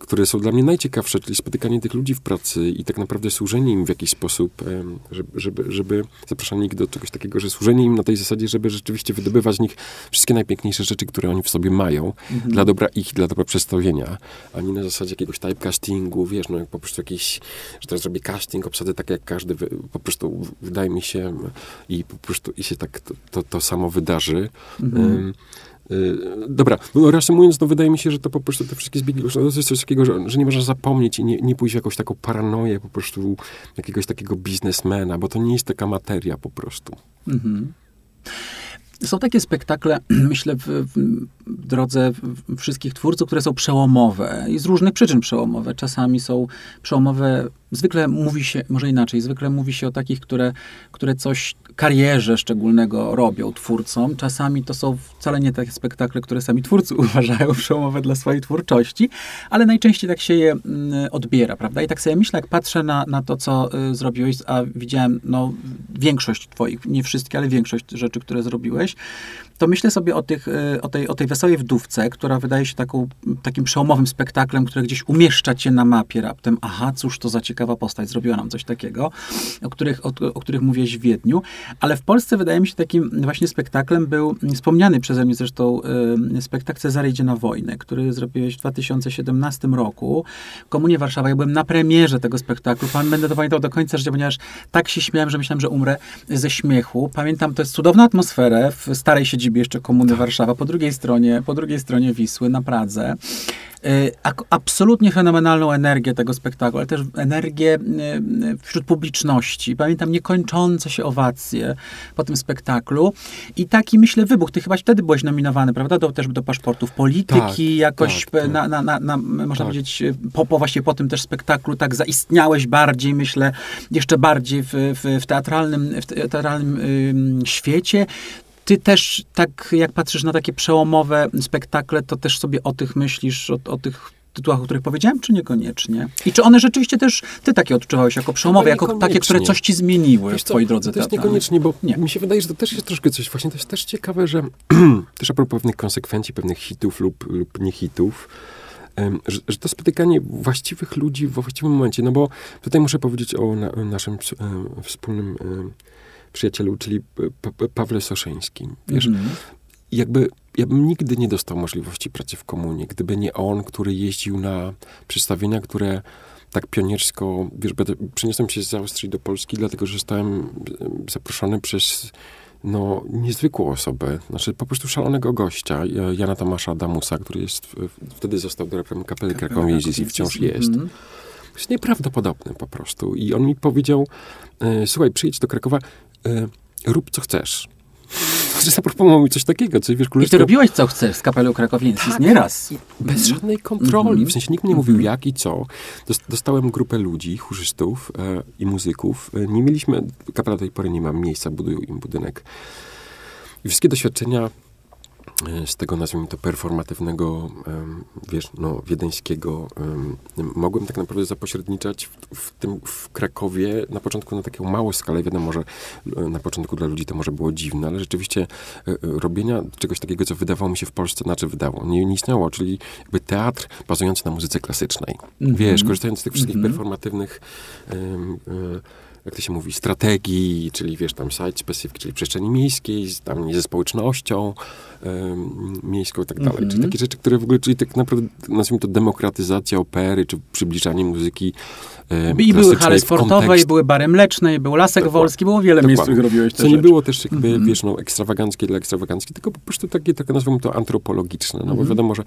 które są dla mnie najciekawsze, czyli spotykanie tych ludzi w pracy i tak naprawdę służenie im w jakiś sposób, żeby, żeby, żeby zapraszanie ich do czegoś takiego, że służenie im na tej zasadzie, żeby rzeczywiście wydobywać z nich wszystkie najpiękniejsze rzeczy, które oni w sobie mają, mhm. dla dobra ich, dla dobra przedstawienia, a nie na zasadzie jakiegoś typecastingu, wiesz, no po prostu jakiś, że teraz zrobię casting, obsadzę tak jak każdy, po prostu wydaje mi się i po prostu i się tak to, to, to samo wydarzy. Mhm. Um, dobra, no reasumując, no wydaje mi się, że to po prostu te wszystkie zbiegi no to jest coś takiego, że, że, nie można zapomnieć i nie, nie pójść w jakąś taką paranoję po prostu jakiegoś takiego biznesmena, bo to nie jest taka materia po prostu. Mhm. Są takie spektakle, myślę, w, w drodze wszystkich twórców, które są przełomowe i z różnych przyczyn przełomowe. Czasami są przełomowe, zwykle mówi się, może inaczej, zwykle mówi się o takich, które, które coś karierze szczególnego robią twórcom. Czasami to są wcale nie takie spektakle, które sami twórcy uważają przełomowe dla swojej twórczości, ale najczęściej tak się je mm, odbiera, prawda? I tak sobie myślę, jak patrzę na, na to, co y, zrobiłeś, a widziałem no, większość twoich, nie wszystkie, ale większość rzeczy, które zrobiłeś, English. To myślę sobie o, tych, y, o, tej, o tej Wesołej Wdówce, która wydaje się taką, takim przełomowym spektaklem, które gdzieś umieszcza cię na mapie raptem. Aha, cóż to za ciekawa postać, zrobiła nam coś takiego, o których, o, o których mówiłeś w Wiedniu. Ale w Polsce wydaje mi się takim właśnie spektaklem był wspomniany przeze mnie zresztą y, spektakl Cezary idzie na wojnę, który zrobiłeś w 2017 roku w Komunie Warszawa. Ja byłem na premierze tego spektaklu. Pan będę to pamiętał do końca życia, ponieważ tak się śmiałem, że myślałem, że umrę ze śmiechu. Pamiętam, to jest cudowna atmosferę w starej siedzibie jeszcze Komuny tak. Warszawa, po drugiej stronie, po drugiej stronie Wisły, na Pradze. Y, absolutnie fenomenalną energię tego spektaklu, ale też energię y, wśród publiczności. Pamiętam niekończące się owacje po tym spektaklu i taki, myślę, wybuch. Ty chyba wtedy byłeś nominowany, prawda, do, też do paszportów polityki, tak, jakoś tak, tak. Na, na, na, na, można tak. powiedzieć, po, po, właśnie po tym też spektaklu tak zaistniałeś bardziej, myślę, jeszcze bardziej w, w, w teatralnym, w teatralnym świecie ty też, tak jak patrzysz na takie przełomowe spektakle, to też sobie o tych myślisz, o, o tych tytułach, o których powiedziałem, czy niekoniecznie? I czy one rzeczywiście też ty takie odczuwałeś jako przełomowe, jako takie, które coś ci zmieniły Wiesz w twojej drodze To jest niekoniecznie, bo nie. mi się wydaje, że to też jest troszkę coś, właśnie to jest też ciekawe, że też a propos pewnych konsekwencji, pewnych hitów lub, lub nie hitów, że, że, to spotykanie właściwych ludzi w właściwym momencie, no bo tutaj muszę powiedzieć o na, naszym wspólnym przyjacielu, czyli Pawle Soszyńskim. Wiesz, mm -hmm. jakby ja bym nigdy nie dostał możliwości pracy w komunie, gdyby nie on, który jeździł na przedstawienia, które tak pioniersko, wiesz, przeniosłem się z Austrii do Polski, dlatego że zostałem zaproszony przez no, niezwykłą osobę, znaczy po prostu szalonego gościa, Jana Tomasza Damusa, który jest, wtedy został dyrektorem kapeli krakowskiej i wciąż jest. Mm -hmm. Jest nieprawdopodobny po prostu. I on mi powiedział, e, słuchaj, przyjdź do Krakowa, rób co chcesz. Zaproponował mi coś takiego, coś wiesz, królewsko... I ty robiłeś co chcesz z kapelą krakowiensis, tak, nieraz. Bez żadnej kontroli. Mm -hmm. W sensie nikt nie mówił mm -hmm. jak i co. Dostałem grupę ludzi, chórzystów e, i muzyków. E, nie mieliśmy, kapela do tej pory nie ma miejsca, budują im budynek. I wszystkie doświadczenia z tego, nazwijmy to, performatywnego, wiesz, no, wiedeńskiego, mogłem tak naprawdę zapośredniczać w, w, tym, w Krakowie na początku na taką małą skalę. Wiadomo, że e, na początku dla ludzi to może było dziwne, ale rzeczywiście e, e, robienia czegoś takiego, co wydawało mi się w Polsce, znaczy wydało, nie, nie istniało, czyli jakby teatr bazujący na muzyce klasycznej. Mm -hmm. Wiesz, korzystając z tych wszystkich mm -hmm. performatywnych jak to się mówi, strategii, czyli wiesz, tam site specific, czyli przestrzeni miejskiej, tam ze społecznością um, miejską i tak dalej. Czyli takie rzeczy, które w ogóle, czyli tak naprawdę, nazwijmy to demokratyzacja opery, czy przybliżanie muzyki i były hale sportowe, kontekst. i były bary mleczne, i był Lasek Dokładnie. Wolski, było wiele miejsc, w których robiłeś Co nie było też jakby, mm -hmm. wiesz, no, ekstrawaganckie dla ekstrawaganckie, tylko po prostu takie, takie nazwijmy to antropologiczne, no mm -hmm. bo mhm. wiadomo, że,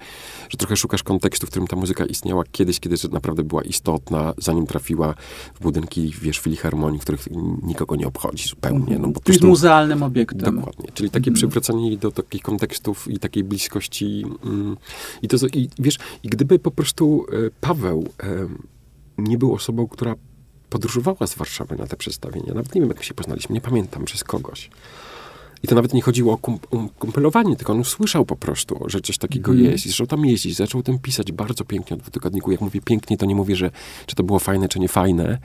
że trochę szukasz kontekstu, w którym ta muzyka istniała kiedyś, kiedy naprawdę była istotna, zanim trafiła w budynki, wiesz, filharmonii, w których nikogo nie obchodzi zupełnie. No, prostu, muzealnym obiektem. Dokładnie. Czyli takie mm przywracanie do takich kontekstów i takiej bliskości. Mm, I to, i wiesz, i gdyby po prostu e, Paweł e, nie był osobą, która podróżowała z Warszawy na te przedstawienia. Nawet nie wiem, jak się poznaliśmy, nie pamiętam, przez kogoś. I to nawet nie chodziło o kum, um, kumpelowanie, tylko on usłyszał po prostu, że coś takiego mm. jest i zaczął tam jeździć, zaczął tym pisać bardzo pięknie o dwutygodniku. Jak mówię pięknie, to nie mówię, że czy to było fajne, czy nie fajne,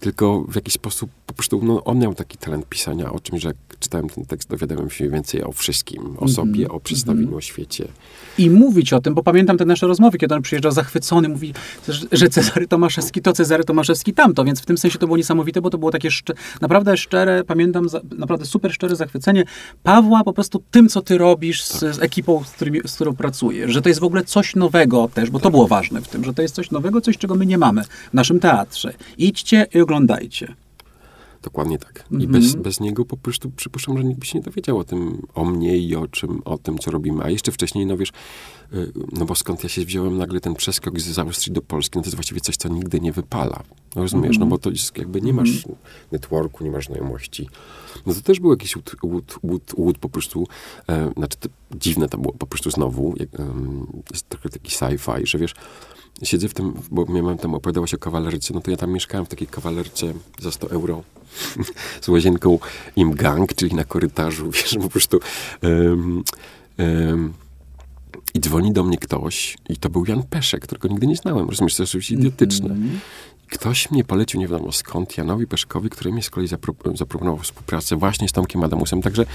tylko w jakiś sposób po prostu no, on miał taki talent pisania o czymś, że jak czytałem ten tekst, dowiadałem się więcej o wszystkim, o sobie, mm. o przedstawieniu, mm. o świecie. I mówić o tym, bo pamiętam te nasze rozmowy, kiedy on przyjeżdżał zachwycony, mówi, że Cezary Tomaszewski to, Cezary Tomaszewski tamto, więc w tym sensie to było niesamowite, bo to było takie szcze naprawdę szczere, pamiętam, za, naprawdę super szczere zachwycenie Pawła po prostu tym, co ty robisz z, tak. z ekipą, z, którymi, z, którą pracujesz, że to jest w ogóle coś nowego też, bo tak. to było ważne w tym, że to jest coś nowego, coś, czego my nie mamy w naszym teatrze. Idźcie i oglądajcie. Dokładnie tak. I bez, mhm. bez niego po prostu przypuszczam, że nikt by się nie dowiedział o tym, o mnie i o czym, o tym, co robimy. A jeszcze wcześniej, no wiesz, y, no bo skąd ja się wziąłem nagle ten przeskok z Austrii do Polski, no to jest właściwie coś, co nigdy nie wypala. No rozumiesz? No bo to jest jakby nie masz -hmm. networku, nie masz znajomości. No to też był jakiś łód, łód, łód, łód po prostu, e, znaczy to, dziwne to było po prostu znowu, jak, um, jest trochę taki sci-fi, że wiesz, siedzę w tym, bo miałem tam opowiadałaś o kawalerce, no to ja tam mieszkałem w takiej kawalerce za 100 euro z łazienką im gang, czyli na korytarzu, wiesz, po prostu um, um, i dzwoni do mnie ktoś, i to był Jan Peszek, którego nigdy nie znałem. Rozumiesz, to jest oczywiście idiotyczne. Mm -hmm. Ktoś mnie polecił, nie wiadomo skąd, Janowi Peszkowi, który mi z kolei zapro zaproponował współpracę właśnie z Tomkiem Adamusem. Także,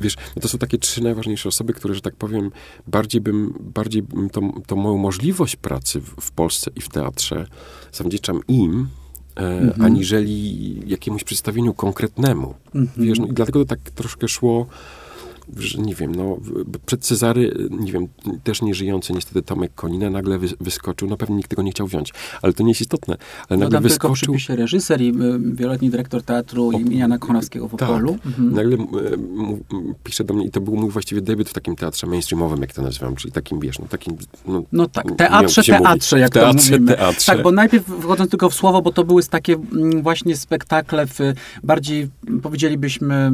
wiesz, no to są takie trzy najważniejsze osoby, które, że tak powiem, bardziej bym, bardziej bym tą, tą moją możliwość pracy w, w Polsce i w teatrze zawdzięczam im, e, mhm. aniżeli jakiemuś przedstawieniu konkretnemu. Mhm. Wiesz, no i dlatego to tak troszkę szło nie wiem, no, przed Cezary, nie wiem, też nieżyjący niestety Tomek Konina nagle wy, wyskoczył, no pewnie nikt tego nie chciał wziąć, ale to nie jest istotne. Ale no nagle wyskoczył... się reżyser i y, wieloletni dyrektor teatru o, imienia Konowskiego w Opolu. Tak. Mhm. Nagle pisze do mnie i to był mój właściwie debiut w takim teatrze mainstreamowym, jak to nazywam, czyli takim, wiesz, no takim... No, no tak, teatrze, teatrze, jak teatrze, to mówimy. Teatrze. Tak, bo najpierw wchodząc tylko w słowo, bo to były takie właśnie spektakle w bardziej, powiedzielibyśmy,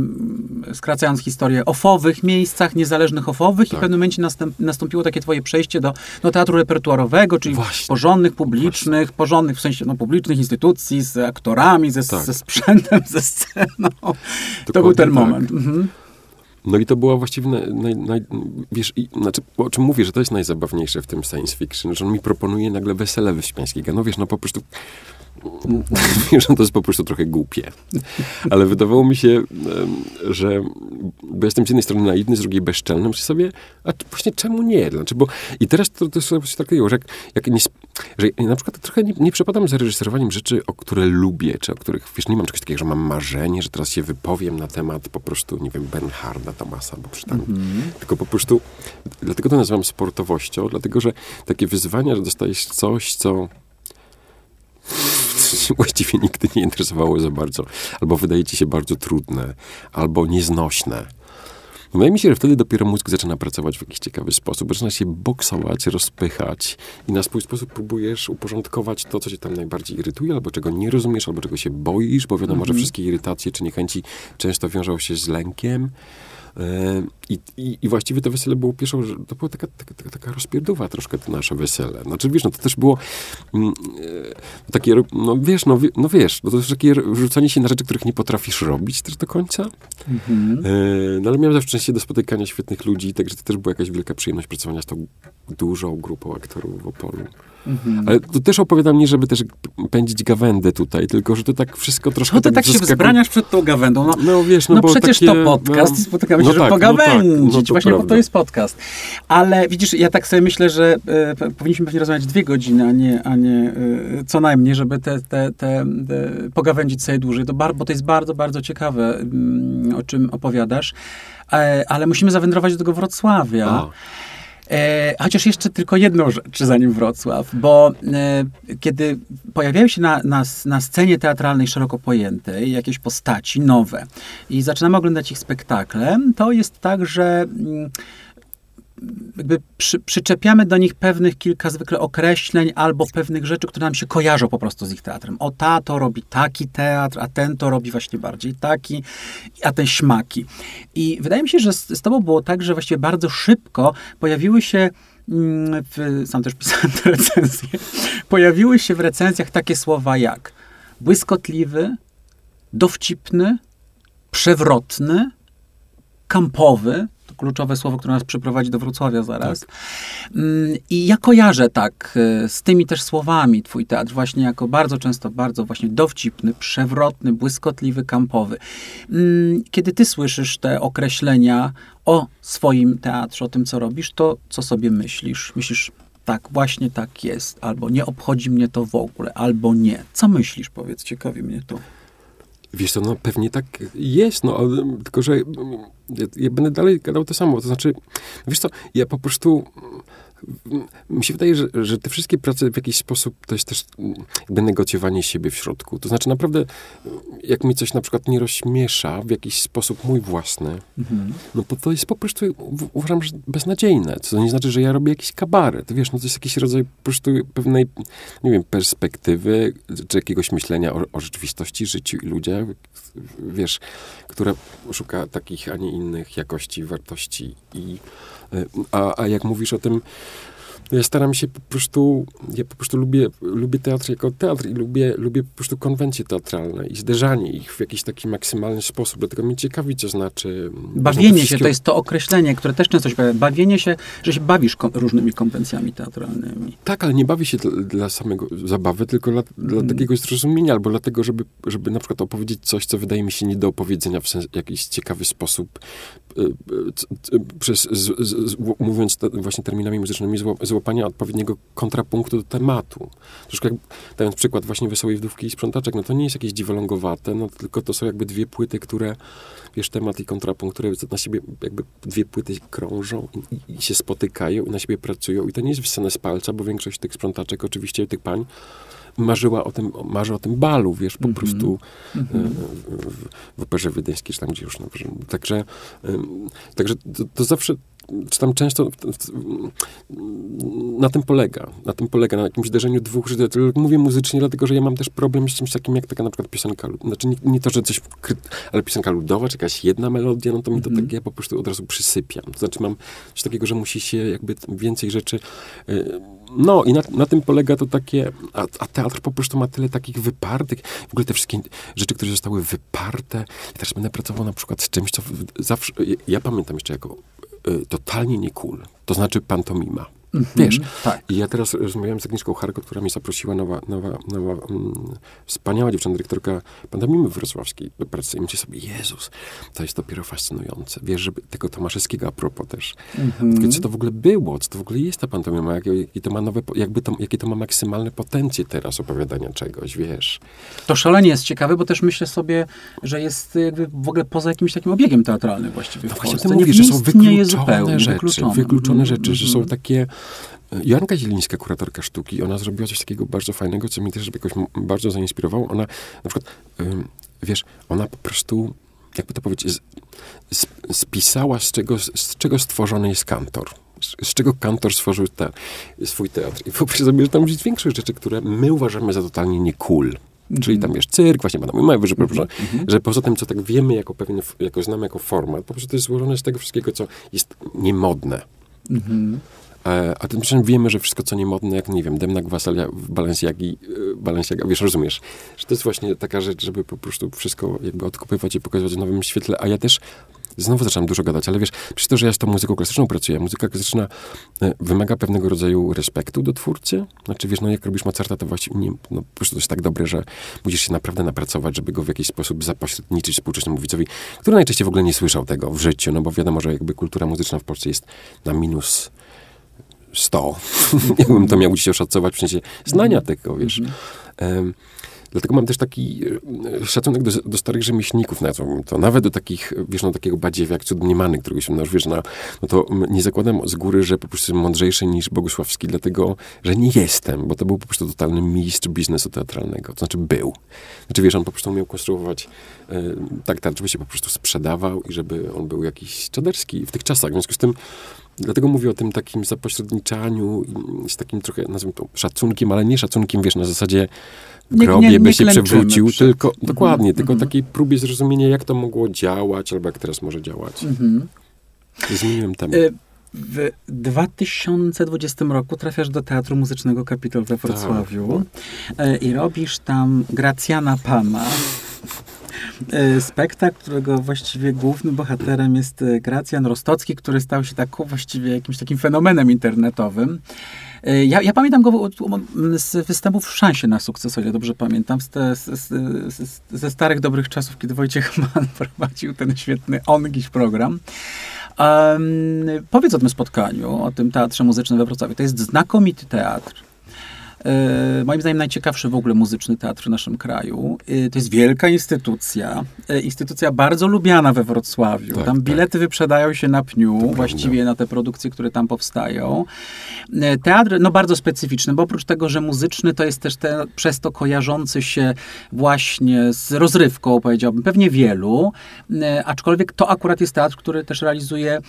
skracając historię, ofowe, ofowych miejscach, niezależnych ofowych tak. i w pewnym momencie następ, nastąpiło takie twoje przejście do no, teatru repertuarowego, czyli Właśnie. porządnych, publicznych, Właśnie. porządnych w sensie no, publicznych instytucji, z aktorami, ze, tak. ze sprzętem, ze sceną. Dokładnie to był ten tak. moment. Mhm. No i to była właściwie, naj, naj, naj, wiesz, i, znaczy, o czym mówię, że to jest najzabawniejsze w tym science fiction, że on mi proponuje nagle wesele wyśmiańskiego. No wiesz, no po prostu że to jest po prostu trochę głupie. Ale wydawało mi się, że bo jestem z jednej strony naiwny, z drugiej bezczelny, myślę sobie, a właśnie czemu nie? Znaczy, bo i teraz to, to sobie tak że, jak, jak nie, że na przykład trochę nie, nie przepadam za reżyserowaniem rzeczy, o które lubię, czy o których, wiesz, nie mam czegoś takiego, że mam marzenie, że teraz się wypowiem na temat po prostu, nie wiem, Benharda Tomasa, bo przeczytam. Mm -hmm. Tylko po prostu, dlatego to nazywam sportowością, dlatego, że takie wyzwania, że dostajesz coś, co właściwie nigdy nie interesowało za bardzo, albo wydaje ci się bardzo trudne, albo nieznośne. Wydaje mi się, że wtedy dopiero mózg zaczyna pracować w jakiś ciekawy sposób. Zaczyna się boksować, rozpychać i na swój sposób próbujesz uporządkować to, co cię tam najbardziej irytuje, albo czego nie rozumiesz, albo czego się boisz, bo wiadomo, mm -hmm. że mhm. wszystkie irytacje czy niechęci często wiążą się z lękiem. E, I, i, I, właściwie to wesele było pierwszą, to była taka, taka, taka rozpierdowa troszkę to nasze wesele. Znaczy, wiesz, no to też było mm, e, takie, no wiesz, no, no wiesz, no to jest takie rzucanie się na rzeczy, których nie potrafisz robić też do końca. Mhm. E, no ale miałem zawsze szczęście do spotykania świetnych ludzi, także to też była jakaś wielka przyjemność pracowania z tą dużą grupą aktorów w Opolu. Mhm. Ale to też opowiadam nie, żeby też pędzić gawędę tutaj, tylko że to tak wszystko troszkę No to tak, tak się wzbraniasz przed tą gawędą. No, no wiesz, no, no bo przecież takie, to podcast no, spotykamy się, no żeby tak, pogawędzić. No tak, no Właśnie prawda. po to jest podcast. Ale widzisz, ja tak sobie myślę, że e, powinniśmy pewnie rozmawiać dwie godziny, a nie, a nie e, co najmniej, żeby te, te, te, te pogawędzić sobie dłużej. To bar, bo to jest bardzo, bardzo ciekawe, mm, o czym opowiadasz. E, ale musimy zawędrować do tego Wrocławia. A. E, chociaż jeszcze tylko jedną rzecz, zanim Wrocław, bo e, kiedy pojawiają się na, na, na scenie teatralnej szeroko pojętej jakieś postaci nowe i zaczynamy oglądać ich spektakle, to jest tak, że mm, jakby przy, przyczepiamy do nich pewnych kilka zwykle określeń albo pewnych rzeczy, które nam się kojarzą po prostu z ich teatrem. O ta to robi taki teatr, a ten to robi właśnie bardziej taki, a ten śmaki. I wydaje mi się, że z, z tobą było tak, że właściwie bardzo szybko pojawiły się mm, w, sam też pisałem te recenzje, pojawiły się w recenzjach takie słowa jak błyskotliwy, dowcipny, przewrotny, kampowy, kluczowe słowo, które nas przyprowadzi do Wrocławia zaraz. Tak. I ja kojarzę tak e, z tymi też słowami twój teatr właśnie jako bardzo często bardzo właśnie dowcipny, przewrotny, błyskotliwy, kampowy. Mm, kiedy ty słyszysz te określenia o swoim teatrze, o tym, co robisz, to co sobie myślisz? Myślisz, tak, właśnie tak jest, albo nie obchodzi mnie to w ogóle, albo nie. Co myślisz, powiedz, ciekawi mnie to. Wiesz co, no pewnie tak jest, no, tylko że ja, ja, będę dalej gadał to samo. To znaczy, wiesz co, ja po prostu mi się wydaje, że, że te wszystkie prace w jakiś sposób to jest też jakby negocjowanie siebie w środku. To znaczy naprawdę, jak mi coś na przykład nie rozśmiesza w jakiś sposób mój własny, mhm. no to to jest po prostu, uważam, że beznadziejne. To nie znaczy, że ja robię jakiś kabaret. Wiesz, no to jest jakiś rodzaj po prostu pewnej, nie wiem, perspektywy, czy jakiegoś myślenia o, o rzeczywistości, życiu i ludziach, wiesz, które szuka takich, a nie innych jakości, wartości i a, a jak mówisz o tym, ja staram się po prostu, ja po prostu lubię, lubię teatr jako teatr i lubię, lubię po prostu konwencje teatralne i zderzanie ich w jakiś taki maksymalny sposób. Dlatego mnie ciekawi, co znaczy... Bawienie się, to jest to określenie, które też często się pojawia. Bawienie się, że się bawisz kom różnymi konwencjami teatralnymi. Tak, ale nie bawi się dla, dla samego zabawy, tylko dla, dla mm. takiego zrozumienia, albo dlatego, żeby, żeby na przykład opowiedzieć coś, co wydaje mi się nie do opowiedzenia w sens, jakiś ciekawy sposób, przez, z, z, mówiąc właśnie terminami muzycznymi, złapania odpowiedniego kontrapunktu do tematu. Troszkę jak, dając przykład właśnie Wesołej Wdówki i Sprzątaczek, no to nie jest jakieś dziwolągowate, no tylko to są jakby dwie płyty, które, wiesz, temat i kontrapunkt, które na siebie jakby dwie płyty krążą i, i się spotykają i na siebie pracują i to nie jest wysane z palca, bo większość tych sprzątaczek, oczywiście tych pań, marzyła o tym, marzy o tym balu, wiesz, po mm -hmm. prostu mm -hmm. w, w operze wiedeńskiej, czy tam gdzie już. No, także, także to, to zawsze czy tam często na tym polega. Na tym polega, na jakimś zderzeniu dwóch rzeczy. Mówię muzycznie, dlatego, że ja mam też problem z czymś takim, jak taka na przykład piosenka, znaczy nie, nie to, że coś, ale piosenka ludowa, czy jakaś jedna melodia, no to mi to -hmm. tak, ja po prostu od razu przysypiam. To znaczy mam coś takiego, że musi się jakby więcej rzeczy, yy, no i na, na, tym polega to takie, a, a, teatr po prostu ma tyle takich wypartych, w ogóle te wszystkie rzeczy, które zostały wyparte. Ja też będę pracował na przykład z czymś, co zawsze, ja, ja pamiętam jeszcze jako y, totalnie nie cool, to znaczy pantomima. -hmm, Wiesz, tak. i ja teraz rozmawiałem z Agnieszką Harko, która mnie zaprosiła, nowa, nowa, nowa mm, wspaniała dziewczyna, dyrektorka pantomimy wrocławskiej do pracy. I myślę sobie, Jezus, to jest dopiero fascynujące. Wiesz, żeby tego Tomaszewskiego a propos też. -hmm. Co to w ogóle było? Co to w ogóle jest ta pantomima? Jakie, jakie to ma nowe, jakby to, jakie to ma maksymalne potencje teraz opowiadania czegoś, wiesz? To szalenie jest ciekawe, bo też myślę sobie, że jest jakby w ogóle poza jakimś takim obiegiem teatralnym właściwie no właśnie ty mówisz, że są wykluczone rzeczy, wykluczone, wykluczone rzeczy, że są takie Joanka Zielińska, kuratorka sztuki, ona zrobiła coś takiego bardzo fajnego, co mnie też jakoś bardzo zainspirowało. Ona na przykład, wiesz, ona po prostu, jakby to powiedzieć, spisała, z czego, z czego stworzony jest kantor z czego kantor stworzył te, swój teatr. I wyobraź sobie, że tam jest większość rzeczy, które my uważamy za totalnie nie cool. Mm. Czyli tam jest cyrk, właśnie Madame Mały, że, mm -hmm. że poza tym, co tak wiemy, jako pewien, jako znamy jako format, po prostu to jest złożone z tego wszystkiego, co jest niemodne. Mm -hmm. E, a tymczasem wiemy, że wszystko, co niemodne, jak, nie wiem, Demnak Wasalia w Balenciagi, e, Balenciaga, wiesz, rozumiesz, że to jest właśnie taka rzecz, żeby po prostu wszystko jakby odkupywać i pokazywać w nowym świetle, a ja też znowu zaczynam dużo gadać, ale wiesz, przez to, że ja z tą muzyką klasyczną pracuję, muzyka klasyczna e, wymaga pewnego rodzaju respektu do twórcy. Znaczy, wiesz, no jak robisz Mozarta, to właściwie nie, no, po prostu to jest tak dobre, że musisz się naprawdę napracować, żeby go w jakiś sposób zapośredniczyć współczesnemu widzowi, który najczęściej w ogóle nie słyszał tego w życiu, no bo wiadomo, że jakby kultura muzyczna w Polsce jest na minus 100. Jakbym to miał dziś oszacować w sensie znania tego, wiesz. Em, Dlatego mam też taki e, szacunek do, do starych rzemieślników, nazwałbym to. Nawet do takich, wiesz, no takiego badziewia jak Cudniemany, którego się, no wiesz, no, no to nie zakładam z góry, że po prostu jestem mądrzejszy niż Bogusławski, dlatego, że nie jestem, bo to był po prostu totalny mistrz biznesu teatralnego. To znaczy był. Znaczy, wiesz, on po prostu umiał konstruować e, tak teatr, żeby się po prostu sprzedawał i żeby on był jakiś czaderski w tych czasach. W związku z tym Dlatego mówię o tym takim zapośredniczaniu z takim trochę, nazwijmy to, szacunkiem, ale nie szacunkiem, wiesz, na zasadzie w Nie- grobie nie- nie by się przewrócił, przed- tylko, dokładnie, Mhm, tylko mhm. takiej próbie zrozumienia, jak to mogło działać, albo jak teraz może działać. Mhm. Zmieniłem temat. Y, W 2020 roku trafiasz do Teatru Muzycznego Kapitol we Wrocławiu y, i robisz tam Gracjana Pana. Y, Spektakl, którego właściwie głównym bohaterem jest y, Gracjan Rostocki, który stał się taką właściwie jakimś takim fenomenem internetowym. Y, Ja, ja pamiętam go z występów w Szansie na sukces, o ile dobrze pamiętam, z te, z, z, ze starych dobrych czasów, kiedy Wojciech Mann prowadził ten świetny Ongiś program. Em, powiedz o tym spotkaniu, o tym Teatrze Muzycznym we Wrocławiu. To jest znakomity teatr. E, moim zdaniem najciekawszy w ogóle muzyczny teatr w naszym kraju. E, to jest wielka instytucja. E, instytucja bardzo lubiana we Wrocławiu. Tak, tam tak. bilety wyprzedają się na pniu, właściwie na te produkcje, które tam powstają. Teatr, no bardzo specyficzny, bo oprócz tego, że muzyczny, to jest też te, przez to kojarzący się właśnie z rozrywką, powiedziałbym, pewnie wielu, aczkolwiek to akurat jest teatr, który też realizuje,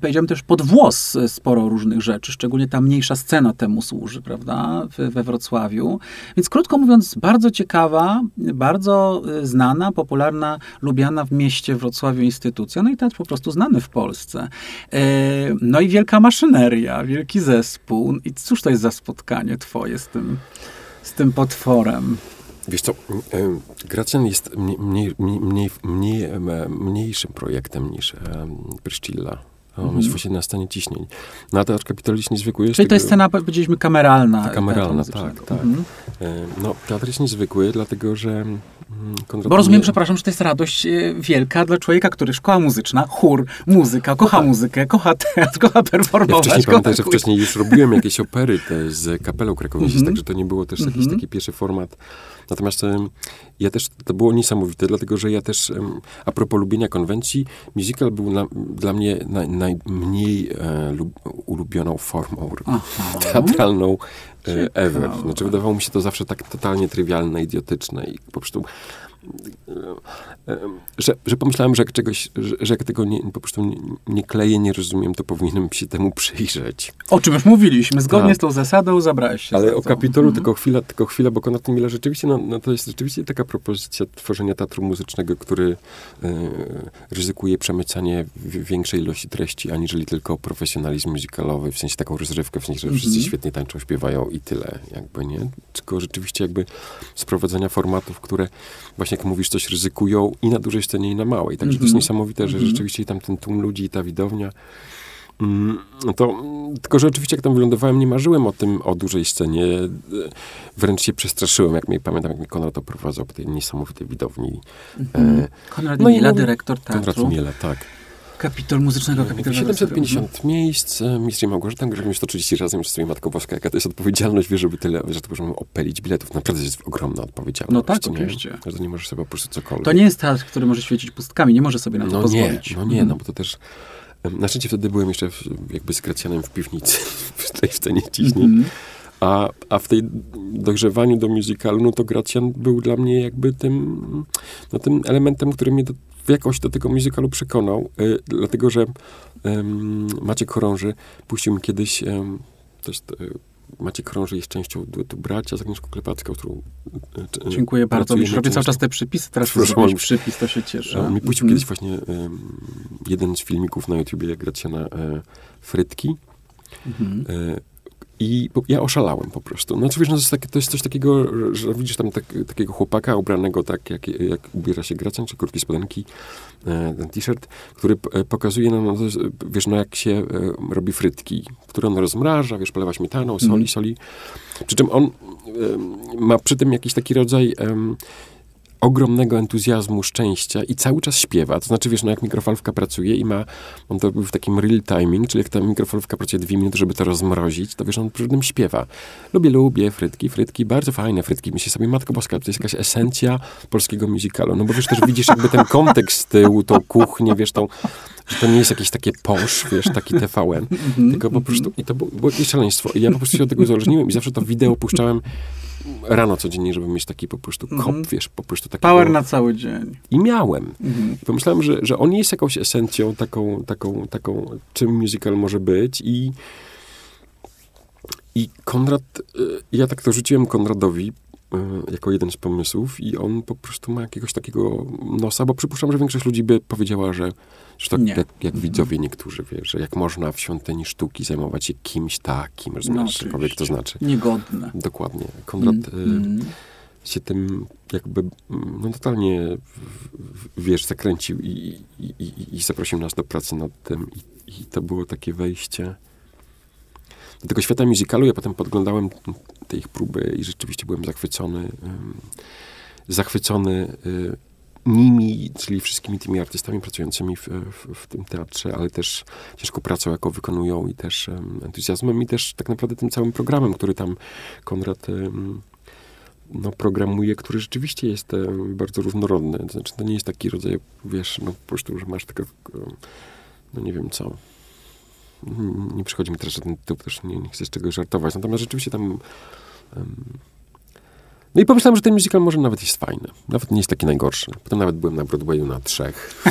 powiedziałbym też pod włos sporo różnych rzeczy, szczególnie ta mniejsza scena temu służy, prawda, we, Wrocławiu. Więc krótko mówiąc, bardzo ciekawa, bardzo e, znana, popularna, lubiana w mieście Wrocławiu instytucja, no i teatr po prostu znany w Polsce. E, No i wielka maszyneria, wielki zespół. I cóż to jest za spotkanie twoje z tym, z tym potworem? Wiesz co, em, Gracjan jest mniej, mniej, mniej, mniejszym projektem niż Pryszcilla. Mhm. jest właśnie na stanie ciśnień. No a Teatr Kapitoliczny niezwykły jest. Czyli to jest scena, powiedzieliśmy, kameralna. Kameralna, teatru muzycznego. tak, tak. Mhm. E, No, teatr jest niezwykły, dlatego że mm, Konrad Bo rozumiem, nie- przepraszam, że to jest radość e, wielka dla człowieka, który szkoła muzyczna, chór, muzyka, kocha muzykę, kocha teatr, kocha Ja performować. wcześniej kocha pamiętam, że wcześniej już robiłem jakieś opery te z kapelą krakowską, Mhm. także to nie było też jakiś Mhm. taki pierwszy format. Natomiast ja też, to było niesamowite, dlatego że ja też, a propos lubienia konwencji, musical był na, dla mnie naj, najmniej e, lub, ulubioną formą Aha. teatralną e, ever. Znaczy wydawało mi się to zawsze tak totalnie trywialne, idiotyczne i po prostu że, że pomyślałem, że jak czegoś, że, że jak tego nie, po prostu nie, nie kleję, nie rozumiem, to powinienem się temu przyjrzeć. O czym już mówiliśmy, zgodnie Tak. z tą zasadą zabrałeś się Ale o to. Kapitolu Mhm. tylko chwilę, tylko chwilę, bo Konrad Miller rzeczywiście, no, no to jest rzeczywiście taka propozycja tworzenia teatru muzycznego, który e, ryzykuje przemycanie większej ilości treści, aniżeli tylko profesjonalizm muzykalowy, w sensie taką rozrywkę, w sensie, że wszyscy Mhm. świetnie tańczą, śpiewają i tyle, jakby, nie? Tylko rzeczywiście jakby sprowadzenia formatów, które właśnie, jak mówisz, coś ryzykują i na dużej scenie, i na małej. Także to jest Mhm. niesamowite, że Mhm. rzeczywiście tam ten tłum ludzi i ta widownia Mm, To, mm, tylko, że oczywiście jak tam wylądowałem, nie marzyłem o tym, o dużej scenie. Wręcz się przestraszyłem, jak mnie, pamiętam, jak mnie Konrad oprowadzał po tej niesamowitej widowni. Mhm. E, Konrad no Miela, dyrektor Konrad teatru. Miele, tak. Kapitol Muzycznego Kapitolu. 750 miejsc, e, mistrz Małgorzata, gramy 130 razem swoją Matką Boska. Jaka to jest odpowiedzialność, wiesz, żeby tyle, że to możemy opelić biletów. Naprawdę jest ogromna odpowiedzialność. No tak, nie? oczywiście. Że to nie możesz sobie po prostu cokolwiek. To nie jest teatr, który może świecić pustkami, nie może sobie na to No nie, pozwolić. no nie, Mhm. no bo to też... Na szczęście wtedy byłem jeszcze w, jakby z Gracjanem w piwnicy, w tej scenie ciśnień. Mhm. A, a w tej dogrzewaniu do musicalu, no to Gracjan był dla mnie jakby tym, no tym elementem, który mnie do, jakoś do tego musicalu przekonał, y, dlatego że ym, Maciek Chorąży puścił mi kiedyś, to jest, y, Maciek Chorąży jest częścią duetu Bracia z Agnieszką Klepacką, którą... y, y, Dziękuję bardzo. Już robię cały czas te przypisy, teraz zrobić ale- przypis, to się cieszę. On mi puścił Mhm. kiedyś właśnie ym, jeden z filmików na YouTubie Gracjana y, Frytki, Mhm. I ja oszalałem po prostu. No, wiesz, no to, jest takie, to jest coś takiego, że widzisz tam tak, takiego chłopaka ubranego tak, jak, jak ubiera się Gracjan, czy krótkie spodenki, e, ten t-shirt, który p- pokazuje nam, no, wiesz, no jak się e, robi frytki, które on rozmraża, wiesz, polewa śmietaną, soli, mm. soli. Przy czym on e, ma przy tym jakiś taki rodzaj ogromnego entuzjazmu, szczęścia i cały czas śpiewa. To znaczy, wiesz, no jak mikrofalówka pracuje i ma, on to w takim real timing, czyli jak ta mikrofalówka pracuje dwie minuty, żeby to rozmrozić, to wiesz, on przy tym śpiewa. Lubię, lubię frytki, frytki, bardzo fajne frytki. Myślę sobie, Matko Boska, to jest jakaś esencja polskiego musicalu. No bo wiesz, też widzisz jakby ten kontekst z tyłu, tą kuchnię, wiesz, tą, że to nie jest jakieś takie posz, wiesz, taki TVN, tylko po prostu, i to było, było jakieś szaleństwo. I ja po prostu się od tego uzależniłem i zawsze to wideo puszczałem rano codziennie, żeby mieć taki po prostu kop, mm -hmm. wiesz, po prostu taki... Power na cały dzień. I miałem. Mm -hmm. Pomyślałem, że, że on jest jakąś esencją taką, taką, taką, czym musical może być i i Konrad, y, ja tak to rzuciłem Konradowi jako jeden z pomysłów i on po prostu ma jakiegoś takiego nosa, bo przypuszczam, że większość ludzi by powiedziała, że że tak jak, jak widzowie niektórzy, wie, że jak można w świątyni sztuki zajmować się kimś takim, rozumiesz, no, cokolwiek to znaczy. Niegodne. Dokładnie. Konrad mm, y, się tym jakby no totalnie, wiesz, zakręcił i, i, i, i zaprosił nas do pracy nad tym i, i to było takie wejście do tego świata musicalu. Ja potem podglądałem te ich próby i rzeczywiście byłem zachwycony. Zachwycony y, nimi, czyli wszystkimi tymi artystami pracującymi w, w, w, tym teatrze, ale też ciężką pracą, jaką wykonują i też entuzjazmem i też tak naprawdę tym całym programem, który tam Konrad no, programuje, który rzeczywiście jest bardzo różnorodny. To znaczy, to nie jest taki rodzaj, wiesz, no po prostu, że masz tylko, no nie wiem co, nie przychodzi mi teraz żaden tytuł, też nie, nie chcę z czegoś żartować. Natomiast rzeczywiście tam no i pomyślałem, że ten musical może nawet jest fajny. Nawet nie jest taki najgorszy. Potem nawet byłem na Broadwayu na trzech.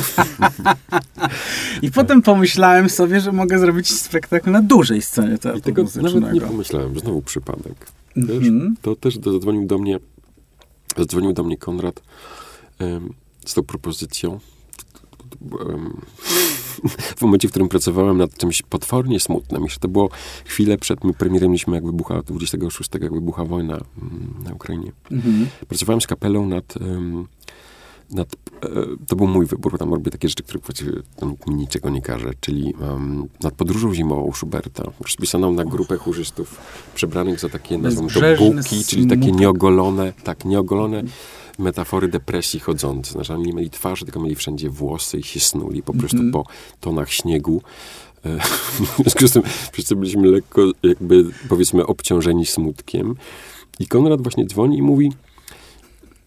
I potem pomyślałem sobie, że mogę zrobić spektakl na dużej scenie teatru I tego nawet nie pomyślałem. Znowu przypadek. Mm-hmm. To też zadzwonił do mnie zadzwonił do mnie Konrad um, z tą propozycją. Um, w momencie, w którym pracowałem nad czymś potwornie smutnym. Jeszcze to było chwilę przed premierem, mieliśmy jak wybucha, 26, jak wybucha wojna mm, na Ukrainie. Mhm. Pracowałem z kapelą nad... Um, nad, e, to był mój wybór, tam robię takie rzeczy, które właściwie mi niczego nie każe, czyli um, nad podróżą zimową Schuberta, rozpisaną na grupę chórzystów przebranych za takie, nazwą to buki, czyli takie nieogolone, tak, nieogolone metafory depresji chodzące. Znaczy, oni nie mieli twarzy, tylko mieli wszędzie włosy i się snuli po prostu mm -hmm. po tonach śniegu. E, w związku z tym wszyscy byliśmy lekko, jakby powiedzmy, obciążeni smutkiem. I Konrad właśnie dzwoni i mówi,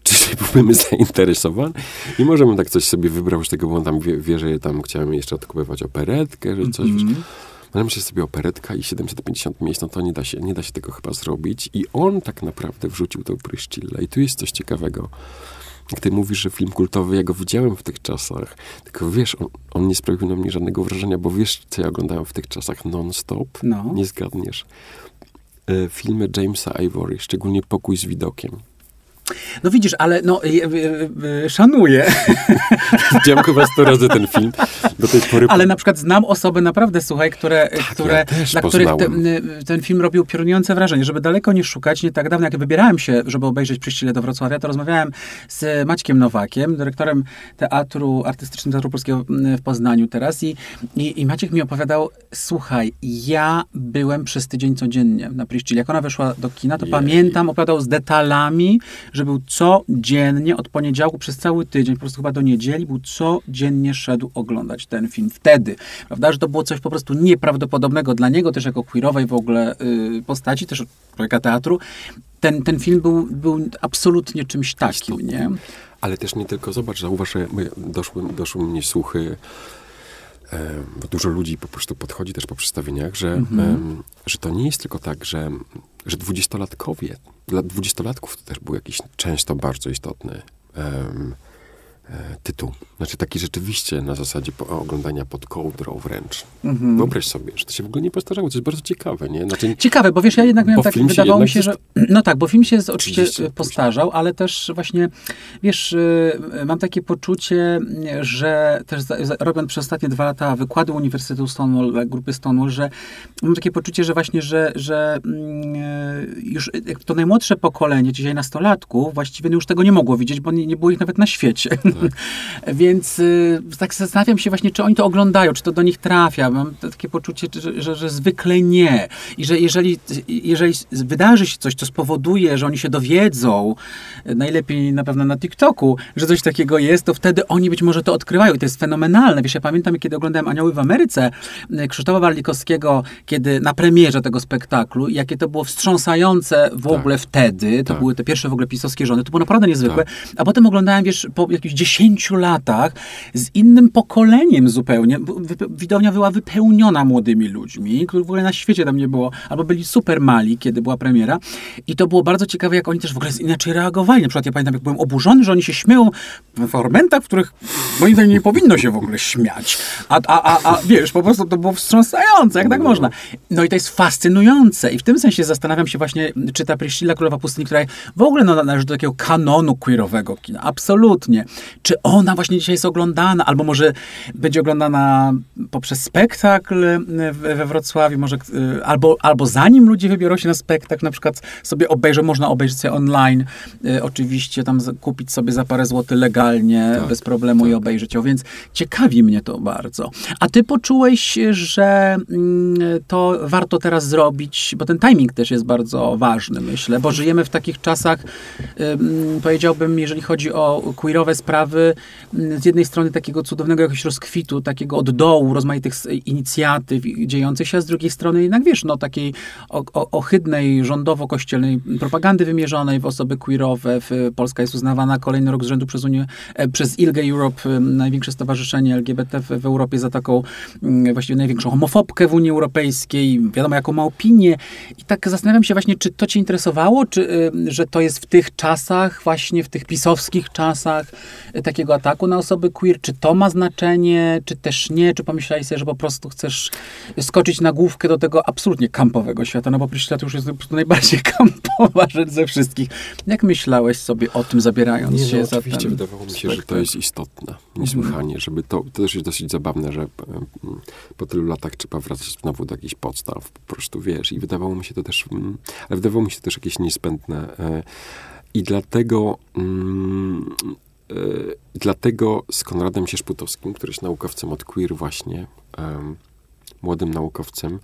czy byłbym zainteresowany i możemy tak coś sobie wybrał z tego, bo on tam wie, wie że tam chciałem jeszcze odkupywać operetkę, że coś, mm -hmm. Ale myślę sobie operetka i 750 miejsc, no to nie da, się, nie da się tego chyba zrobić. I on tak naprawdę wrzucił tą Pryszcillę. I tu jest coś ciekawego. Jak ty mówisz, że film kultowy, ja go widziałem w tych czasach, tylko wiesz, on, on nie sprawił na mnie żadnego wrażenia, bo wiesz, co ja oglądałem w tych czasach non-stop? No. Nie zgadniesz. E, filmy Jamesa Ivory, szczególnie Pokój z widokiem. No widzisz, ale no, y, y, szanuję. Widziałem chyba sto razy ten film. Do tej pory... Ale na przykład znam osoby naprawdę, słuchaj, które, tak, które, ja dla których ten, ten, film robił piorunujące wrażenie. Żeby daleko nie szukać, nie tak dawno, jak wybierałem się, żeby obejrzeć Przyściele do Wrocławia, to rozmawiałem z Maćkiem Nowakiem, dyrektorem Teatru Artystycznego Teatru Polskiego w Poznaniu teraz i, i, i Maciek mi opowiadał, słuchaj, ja byłem przez tydzień codziennie na Przyściele. Jak ona weszła do kina, to Jej. pamiętam, opowiadał z detalami, że był codziennie od poniedziałku przez cały tydzień, po prostu chyba do niedzieli, był codziennie szedł oglądać ten film wtedy. Prawda, że to było coś po prostu nieprawdopodobnego dla niego, też jako queerowej w ogóle y, postaci, też człowieka teatru. Ten, ten film był, był absolutnie czymś takim, nie? Ale też nie tylko, zobacz, zauważ, że doszły, doszły mnie słuchy, e, bo dużo ludzi po prostu podchodzi też po przedstawieniach, że, mhm. że to nie jest tylko tak, że, że dwudziestolatkowie dla dwudziestolatków to też był jakiś często bardzo istotny um, tytuł. Znaczy taki rzeczywiście na zasadzie oglądania pod kołdrą wręcz. Mhm. Wyobraź sobie, że to się w ogóle nie postarzało. To jest bardzo ciekawe, nie? Znaczy, ciekawe, bo wiesz, ja jednak miałem tak, wydawało mi się, że... No tak, bo film się oczywiście postarzał, ale też właśnie, wiesz, y, mam takie poczucie, że też robiąc przez ostatnie dwa lata wykłady Uniwersytetu Stonewall, grupy Stonewall, że mam takie poczucie, że właśnie, że, że mm, już to najmłodsze pokolenie, dzisiaj nastolatków, właściwie już tego nie mogło widzieć, bo nie, nie było ich nawet na świecie. Tak. Więc y, tak zastanawiam się właśnie, czy oni to oglądają, czy to do nich trafia. Mam takie poczucie, że, że, że zwykle nie. I że jeżeli, jeżeli wydarzy się coś, co spowoduje, że oni się dowiedzą, najlepiej na pewno na TikToku, że coś takiego jest, to wtedy oni być może to odkrywają. I to jest fenomenalne. Wiesz, ja pamiętam, kiedy oglądałem Anioły w Ameryce y, Krzysztofa Warlikowskiego, kiedy na premierze tego spektaklu, jakie to było wstrząsające w tak. ogóle wtedy, to tak. były te pierwsze w ogóle pisowskie żony, to było naprawdę niezwykłe. Tak. A potem oglądałem, wiesz, po jakichś 10 latach z innym pokoleniem zupełnie. Widownia była wypełniona młodymi ludźmi, których w ogóle na świecie tam nie było, albo byli super mali, kiedy była premiera. I to było bardzo ciekawe, jak oni też w ogóle inaczej reagowali. Na przykład ja pamiętam, jak byłem oburzony, że oni się śmieją w momentach, w których moim zdaniem nie powinno się w ogóle śmiać. A, a, a, a wiesz, po prostu to było wstrząsające, jak tak można. No i to jest fascynujące. I w tym sensie zastanawiam się właśnie, czy ta Priscilla Królowa Pustyni, która w ogóle no, należy do takiego kanonu queerowego kina, absolutnie. Czy ona właśnie dzisiaj jest oglądana, albo może będzie oglądana poprzez spektakl we Wrocławiu, może, y, albo, albo zanim ludzie wybiorą się na spektakl, na przykład sobie obejrzą, można obejrzeć sobie online, y, oczywiście tam kupić sobie za parę złotych legalnie, tak, bez problemu tak. i obejrzeć ją, więc ciekawi mnie to bardzo. A ty poczułeś, że mm, to warto teraz zrobić, bo ten timing też jest bardzo ważny, myślę, bo żyjemy w takich czasach, powiedziałbym, jeżeli chodzi o queerowe sprawy, z jednej strony takiego cudownego jakiegoś rozkwitu, takiego od dołu, rozmaitych inicjatyw dziejących się, a z drugiej strony jednak, wiesz, no takiej ohydnej, rządowo-kościelnej propagandy wymierzonej w osoby queerowe. Polska jest uznawana kolejny rok z rzędu przez Unię, e, przez ILGA Europe, największe stowarzyszenie LGBT w, w Europie za taką właściwie największą homofobkę w Unii Europejskiej, wiadomo jaką ma opinię. I tak zastanawiam się właśnie, czy to cię interesowało, czy że to jest w tych czasach, właśnie w tych pisowskich czasach, takiego ataku na osoby queer, czy to ma znaczenie, czy też nie, czy pomyślałeś sobie, że po prostu chcesz skoczyć na główkę do tego absolutnie kampowego świata, no bo Pryszcila to już jest najbardziej kampowa rzecz ze wszystkich. Jak myślałeś sobie o tym, zabierając nie, no, się no, za oczywiście wydawało mi się, że to jest istotne, niesłychanie, mm. żeby to, to też jest dosyć zabawne, że po tylu latach trzeba wracać znowu do jakichś podstaw, po prostu, wiesz, i wydawało mi się to też, mm, ale wydawało mi się to też jakieś niezbędne e, i dlatego mm, dlatego z Konradem Sierzputowskim, który jest naukowcem od queer właśnie, młodym naukowcem,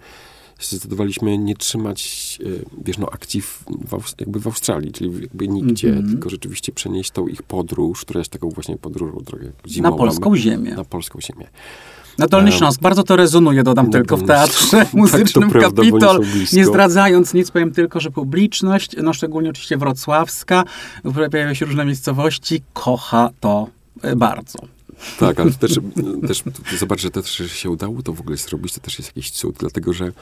zdecydowaliśmy nie trzymać, y, wiesz, no, akcji w, w, jakby w Australii, czyli jakby nigdzie, mm -hmm. tylko rzeczywiście przenieść tą ich podróż, która jest taką właśnie podróżą drogę zimową. Na polską ziemię. Na polską ziemię. Na Dolny Śląsk. Bardzo to rezonuje, dodam no, tylko w teatrze muzycznym tak Kapitol. Nie, zdradzając nic, powiem tylko, że publiczność, no szczególnie oczywiście wrocławska, pojawiają się różne miejscowości, kocha to e, bardzo. Tak, ale też, też zobacz, że to też się udało to w ogóle zrobić, to też jest jakiś cud, dlatego że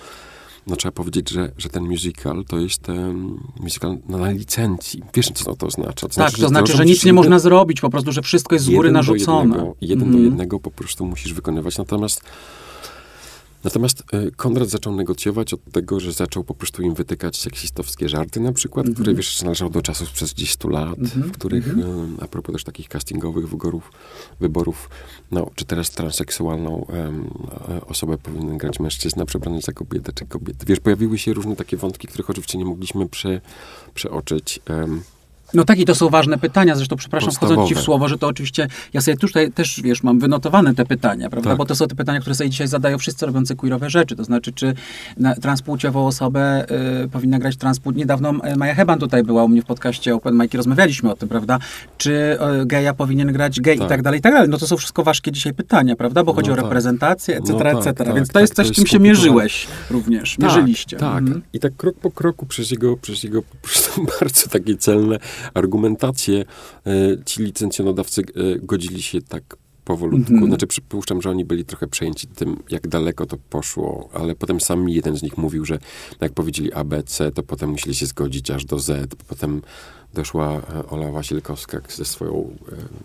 no trzeba powiedzieć, że, że ten musical to jest um, musical na licencji. Wiesz, co to oznacza? To tak, znaczy, to znaczy, że, że nic nie można zrobić, po prostu, że wszystko jest z góry narzucone. Do jednego, jeden mm. do mhm. jednego po prostu musisz wykonywać. Natomiast Natomiast y, Konrad zaczął negocjować od tego, że zaczął po prostu im wytykać seksistowskie żarty na przykład, mm -hmm. które wiesz, należały do czasów przez 10 lat, mm -hmm. w których, mm -hmm. a propos też takich castingowych wyborów, wyborów no, czy teraz transseksualną um, osobę powinien grać mężczyzna przebrany za kobietę, czy kobietę. Wiesz, pojawiły się różne takie wątki, których oczywiście nie mogliśmy prze, przeoczyć. Um, no tak, i to są ważne pytania. Zresztą, przepraszam, Podstawowe. wchodząc ci w słowo, że to oczywiście, ja sobie tutaj też, wiesz, mam wynotowane te pytania, prawda? Tak. Bo to są te pytania, które sobie dzisiaj zadają wszyscy robiący queerowe rzeczy. To znaczy, czy na, transpłciową osobę y, powinna grać transpłć... Niedawno y, Maja Heban tutaj była u mnie w podcaście Open Mike rozmawialiśmy o tym, prawda? Czy y, geja powinien grać gej tak. i tak dalej, i tak dalej. No to są wszystko ważkie dzisiaj pytania, prawda? Bo chodzi no o tak. reprezentację, etc., no etc. Tak, Więc to tak, jest coś, czym się mierzyłeś również. Tak, Mierzyliście. Tak, mhm. i tak krok po kroku przez jego, przez jego po prostu bardzo takie celne argumentację e, ci licencjonodawcy e, godzili się tak powolutku. -hmm. Znaczy przypuszczam, że oni byli trochę przejęci tym, jak daleko to poszło, ale potem sam jeden z nich mówił, że jak powiedzieli ABC, to potem musieli się zgodzić aż do Z, potem doszła e, Ola Wasilkowska ze swoją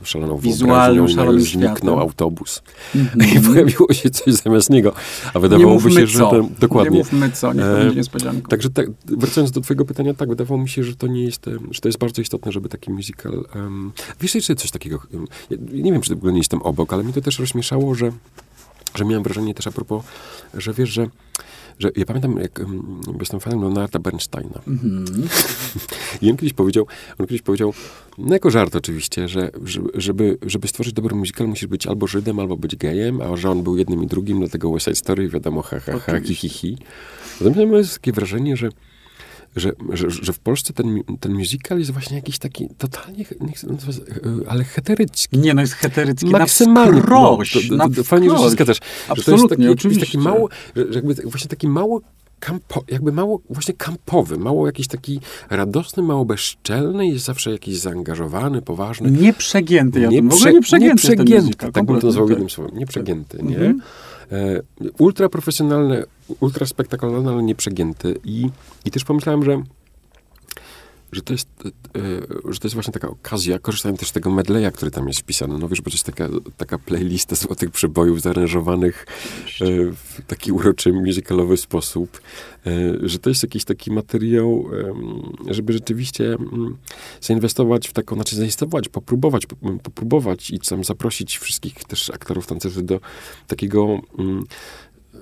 e, szaloną Wizualną, szaloną zniknął autobus. Mm-hmm. I pojawiło się coś zamiast niego. A wydawałoby się, że... Ten, dokładnie. Nie mówmy co, nie to będzie niespodzianką. Także tak, wracając do twojego pytania, tak, wydawało mi się, że to nie jest, że to jest bardzo istotne, żeby taki musical... Um, wiesz jeszcze coś takiego, ja nie wiem, czy w ogóle nie jestem obok, ale mi to też rozmieszało, że, że miałem wrażenie też a propos, że wiesz, że że ja pamiętam, jak um, jestem fanem Leonarda Bernsteina. Mm-hmm. I on kiedyś powiedział, on kiedyś powiedział, no jako żart oczywiście, że, żeby, żeby stworzyć dobry musical, musisz być albo Żydem, albo być gejem, a że on był jednym i drugim, dlatego West Side Story, wiadomo, ha, ha, ha, hi, hi, hi. Natomiast mam takie wrażenie, że że, że, że w Polsce ten, ten musical jest właśnie jakiś taki totalnie, nie chcę nazwać, e, ale heterycki. Nie, no jest heterycki Maksymalnie. na wskroś. No, to, to, fajnie, że się zgadzasz. Absolutnie, że to jest taki, taki mało, że jakby właśnie taki mało kampo, jakby mało właśnie kampowy, mało jakiś taki radosny, mało bezczelny, jest zawsze jakiś zaangażowany, poważny. Nieprzegięty, ja nie, prze, w ogóle nieprzegięty. Nieprzegięty, tak bym to nazwał jednym słowem. Nieprzegięty, nie? E, ultra profesjonalny, ultra spektakularny, ale nieprzegięty. I, I też pomyślałem, że że to jest, e, że to jest właśnie taka okazja, korzystając też z tego medleya, który tam jest wpisany. No wiesz, bo to jest taka, taka playlista złotych przebojów zaaranżowanych e, w taki uroczy, musicalowy sposób, e, że to jest jakiś taki materiał, żeby rzeczywiście mm, zainwestować w taką, znaczy zainwestować, popróbować, popróbować i tam zaprosić wszystkich też aktorów, tancerzy do takiego mm,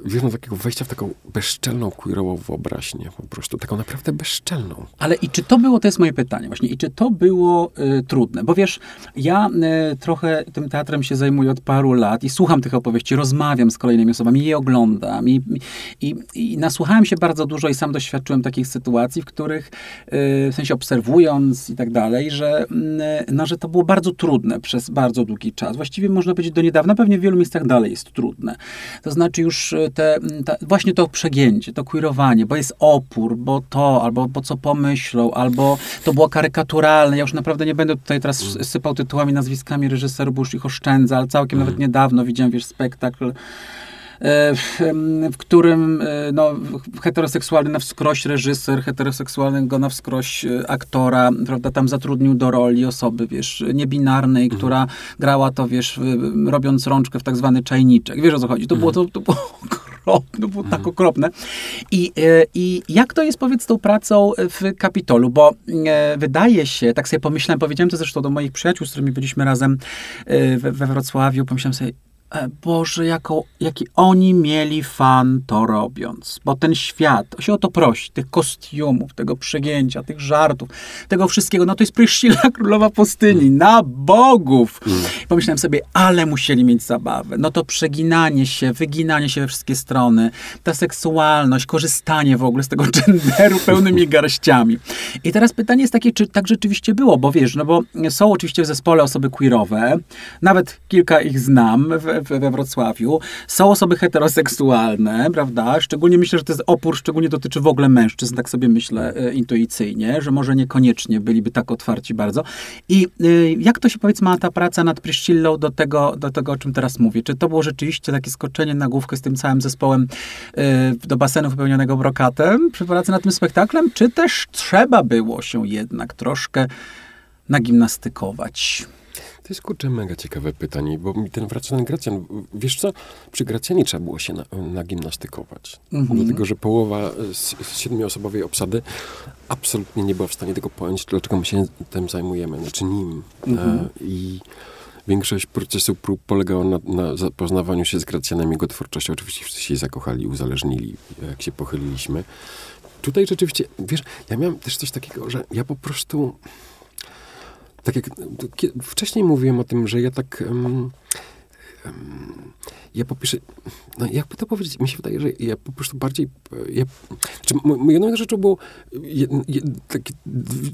wiesz, no, takiego wejścia w taką bezczelną, queerową wyobraźnię, po prostu, taką naprawdę bezczelną. Ale i czy to było, to jest moje pytanie właśnie, i czy to było y, trudne? Bo wiesz, ja y, trochę tym teatrem się zajmuję od paru lat i słucham tych opowieści, rozmawiam z kolejnymi osobami, je oglądam i, i, i nasłuchałem się bardzo dużo i sam doświadczyłem takich sytuacji, w których, y, w sensie obserwując i tak dalej, że, y, no, że to było bardzo trudne przez bardzo długi czas. Właściwie można powiedzieć do niedawna, pewnie w wielu miejscach dalej jest trudne. To znaczy już y, te, te, właśnie to przegięcie, to queerowanie, bo jest opór, bo to, albo bo co pomyślą, albo to było karykaturalne. Ja już naprawdę nie będę tutaj teraz mm. sypał tytułami, nazwiskami reżyserów, bo już ich oszczędzę, ale całkiem mm. nawet niedawno widziałem, wiesz, spektakl w, w, którym e, no, heteroseksualny na wskroś reżyser, heteroseksualnego na wskroś e, aktora, prawda, tam zatrudnił do roli osoby, wiesz, niebinarnej, mhm. która grała to, wiesz, robiąc rączkę w tak zwany czajniczek. Wiesz o co chodzi? To było, to, to było okropne, było tak mhm. okropne. I, e, I jak to jest, powiedz, tą pracą w Kapitolu? Bo e, wydaje się, tak sobie pomyślałem, powiedziałem to zresztą do moich przyjaciół, z którymi byliśmy razem e, we, we Wrocławiu, pomyślałem sobie, E, Boże, jaką, jaki oni mieli fan to robiąc. Bo ten świat się o to prosi, tych kostiumów, tego przegięcia, tych żartów, tego wszystkiego. No to jest Pryszcila Królowa Pustyni, na bogów. Mm. Pomyślałem sobie, ale musieli mieć zabawę. No to przeginanie się, wyginanie się we wszystkie strony, ta seksualność, korzystanie w ogóle z tego genderu pełnymi garściami. I teraz pytanie jest takie, czy tak rzeczywiście było? Bo wiesz, no bo są oczywiście w zespole osoby queerowe, nawet kilka ich znam, w, we Wrocławiu. Są osoby heteroseksualne, prawda? Szczególnie myślę, że to jest opór, szczególnie dotyczy w ogóle mężczyzn, tak sobie myślę e, intuicyjnie, że może niekoniecznie byliby tak otwarci bardzo. I e, jak to się powiedz ma ta praca nad Priscillą do tego, do tego, o czym teraz mówię? Czy to było rzeczywiście takie skoczenie na główkę z tym całym zespołem e, do basenu wypełnionego brokatem przy pracy nad tym spektaklem, czy też trzeba było się jednak troszkę nagimnastykować? To jest kurczę mega ciekawe pytanie, bo mi ten wraca Gracjan, wiesz co, przy Gracjanie trzeba było się na, nagimnastykować. Mhm. Dlatego, że połowa z, z siedmioosobowej obsady absolutnie nie była w stanie tego pojąć, dlaczego my się tym zajmujemy, znaczy nim. Mhm. E, I większość procesu prób polegała na, na zapoznawaniu się z Gracjanem, jego twórczością. Oczywiście wszyscy się zakochali, uzależnili, jak się pochyliliśmy. Tutaj rzeczywiście, wiesz, ja miałem też coś takiego, że ja po prostu tak jak wcześniej mówiłem o tym, że ja tak. Um, um, ja po pierwsze, no jakby to powiedzieć, mi się wydaje, że ja po prostu bardziej, ja, znaczy, jedną rzeczą było, je, je, takie,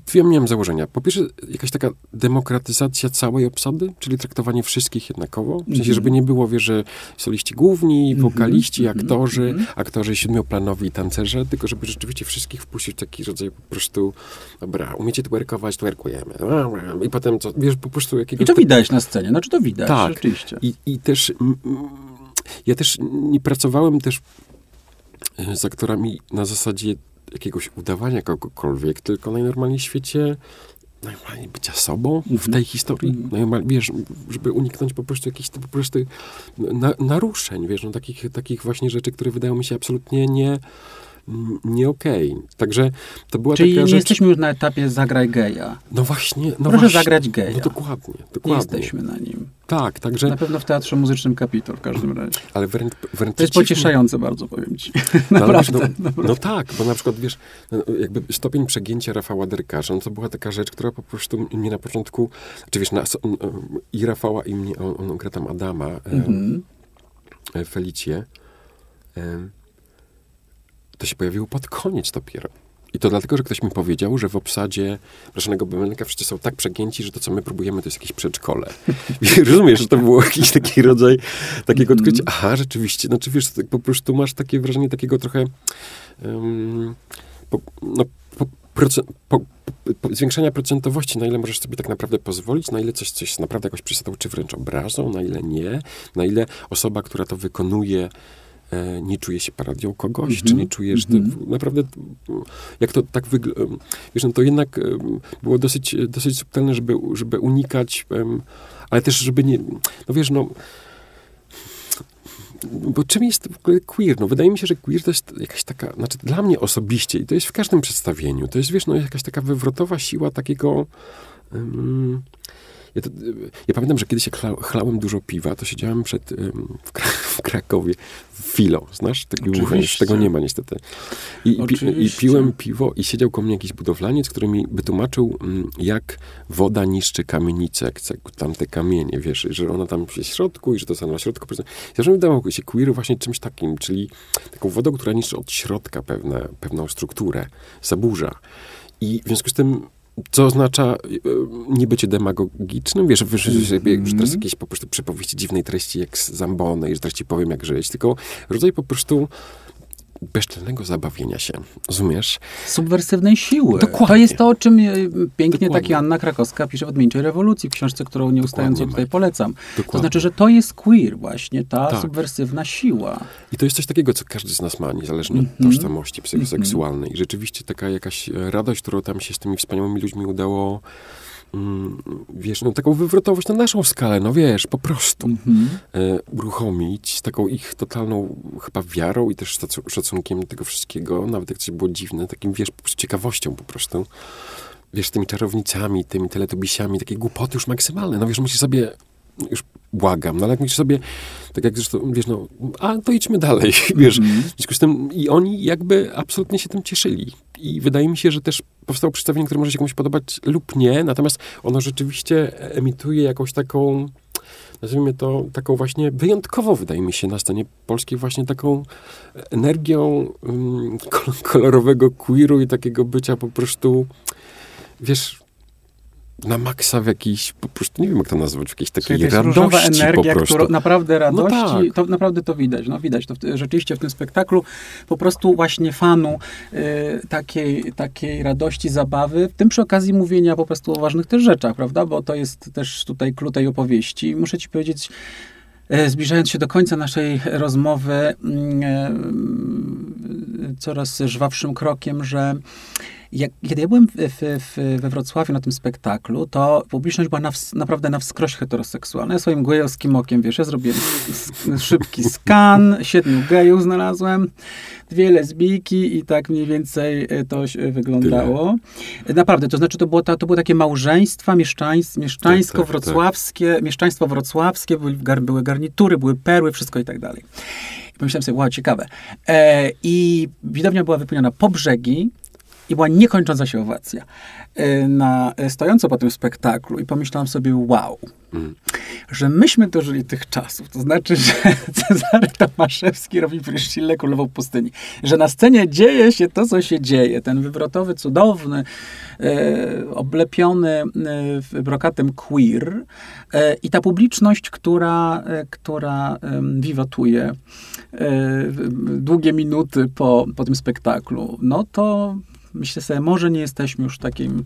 dwie miałem założenia. Po pierwsze, jakaś taka demokratyzacja całej obsady, czyli traktowanie wszystkich jednakowo, w sensie, mhm. żeby nie było, wie, że soliści główni, mhm. wokaliści, -hmm. aktorzy, aktorzy siedmioplanowi i tancerze, tylko żeby rzeczywiście wszystkich wpuścić w taki rodzaj po prostu, dobra, umiecie twerkować, twerkujemy. I potem, co, wiesz, po prostu jakiegoś... I to widać na scenie, znaczy to widać, tak. rzeczywiście. I, i też... ja też nie pracowałem też e, z aktorami na zasadzie jakiegoś udawania kogokolwiek, tylko najnormalniej w świecie normalnie bycia sobą w tej historii. Normalnie, wiesz, żeby uniknąć po prostu jakichś po prostu na, naruszeń, wiesz, no, takich, takich właśnie rzeczy, które wydają mi się absolutnie nie nie okej. Okay. Także to była Czyli taka nie rzecz... jesteśmy już na etapie zagraj geja. No właśnie. No Proszę właśnie. zagrać geja. No dokładnie, dokładnie. Nie jesteśmy na nim. Tak, także... Na pewno w Teatrze Muzycznym Kapitol w każdym razie. Ale wręcz, wręcz To jest pocieszające bardzo, powiem ci. No, naprawdę, no, naprawdę. no tak, bo na przykład, wiesz, no, jakby stopień przegięcia Rafała Derkarza, no to była taka rzecz, która po prostu mnie na początku, czy wiesz, na, on, i Rafała, i mnie, on, on gra tam Adama, Mhm. e, Felicję, e, to się pojawiło pod koniec dopiero. I to dlatego, że ktoś mi powiedział, że w obsadzie Blaszanego Bemelnika wszyscy są tak przegięci, że to, co my próbujemy, to jest jakieś przedszkole. Rozumiesz, że to był jakiś taki rodzaj takiego odkrycia. Aha, rzeczywiście. Znaczy, wiesz, tak po prostu masz takie wrażenie takiego trochę um, po, no, po, procent, po, zwiększania procentowości, na ile możesz sobie tak naprawdę pozwolić, na ile coś, coś naprawdę jakoś przesadą, czy wręcz obrazą, na ile nie, na ile osoba, która to wykonuje, nie czuje się parodią kogoś, Mhm. czy nie czuje, że to naprawdę, jak to tak wygląda, wiesz, no to jednak było dosyć, dosyć subtelne, żeby, żeby unikać, ale też, żeby nie, no wiesz, no, bo czym jest w ogóle queer? No wydaje mi się, że queer to jest jakaś taka, znaczy dla mnie osobiście, i to jest w każdym przedstawieniu, to jest, wiesz, no jakaś taka wywrotowa siła takiego... Um, ja, to, ja pamiętam, że kiedyś jak chla, chlałem dużo piwa, to siedziałem przed, um, w, Kra w Krakowie, w Filo, znasz? Tego, tego nie ma niestety. I, pi, I piłem piwo i siedział koło mnie jakiś budowlaniec, który mi wytłumaczył, mm, jak woda niszczy kamienice, jak jak tamte kamienie, wiesz, że ona tam jest w środku i że to samo na środku. Ja zawsze wydawało się queer właśnie czymś takim, czyli taką wodą, która niszczy od środka pewne, pewną strukturę, zaburza. I w związku z tym co oznacza e, nie bycie demagogicznym, wiesz, wiesz że, że, że teraz jakieś po prostu przypowieści dziwnej treści jak z Zambony i że teraz ci powiem jak żyć, tylko rodzaj po prostu bezczelnego zabawienia się, rozumiesz? Subwersywnej siły. Dokładnie. To jest to, o czym e, pięknie Dokładnie. taki Anna Krakowska pisze w Odmieńczej Rewolucji, w książce, którą nieustająco Dokładnie, tutaj polecam. To Dokładnie. znaczy, że to jest queer właśnie, ta Tak. subwersywna siła. I to jest coś takiego, co każdy z nas ma, niezależnie Mhm. od tożsamości psychoseksualnej. I rzeczywiście taka jakaś radość, którą tam się z tymi wspaniałymi ludźmi udało, mm, wiesz, no taką wywrotowość na naszą skalę, no wiesz, po prostu Mhm. e, uruchomić taką ich totalną chyba wiarą i też szacu- szacunkiem tego wszystkiego, nawet jak coś było dziwne, takim, wiesz, po prostu ciekawością po prostu. Wiesz, tymi czarownicami, tymi teletubisiami, takie głupoty już maksymalne. No wiesz, musisz sobie, już błagam, no ale jak myślisz sobie, tak jak zresztą, wiesz, no, a to idźmy dalej, wiesz. Mhm. W związku z tym i oni jakby absolutnie się tym cieszyli. I wydaje mi się, że też powstało przedstawienie, które może się komuś podobać lub nie, natomiast ono rzeczywiście emituje jakąś taką, nazwijmy to, taką właśnie wyjątkową, wydaje mi się, na scenie polskiej właśnie taką energią kol- kolorowego queeru i takiego bycia po prostu, wiesz, na maksa w jakiejś, po prostu, nie wiem jak to nazwać, w jakiejś takiej radości energia, po prostu. naprawdę radości, tak. to naprawdę to widać, no widać to w, rzeczywiście w tym spektaklu, po prostu właśnie fanu y, takiej, takiej radości, zabawy, w tym przy okazji mówienia po prostu o ważnych też rzeczach, prawda, bo to jest też tutaj klucz tej opowieści. Muszę ci powiedzieć, e, zbliżając się do końca naszej rozmowy, mm, e, coraz żwawszym krokiem, że jak, kiedy ja byłem w, w, we Wrocławiu na tym spektaklu, to publiczność była na, naprawdę na wskroś heteroseksualna. Ja swoim gejowskim okiem, wiesz, ja zrobiłem szybki skan, siedmiu gejów znalazłem, dwie lesbijki i tak mniej więcej e, to się wyglądało. Naprawdę, to znaczy to było, ta, to były takie małżeństwa mieszczańs, mieszczańsko Tak, tak, tak. mieszczaństwo wrocławskie, były, były garnitury, były perły, wszystko i tak dalej. Pomyślałem sobie, wow, ciekawe. E, I widownia była wypełniona po brzegi, i była niekończąca się owacja e, na, e, stojąco po tym spektaklu i pomyślałam sobie, wow, Mm. że myśmy dożyli tych czasów. To znaczy, że Cezary Tomaszewski robi Pryszcille Królową Pustyni. Że na scenie dzieje się to, co się dzieje. Ten wywrotowy, cudowny, e, oblepiony e, brokatem queer e, i ta publiczność, która, e, która em, wiwotuje e, w- długie minuty po, po tym spektaklu, no to myślę sobie, może nie jesteśmy już takim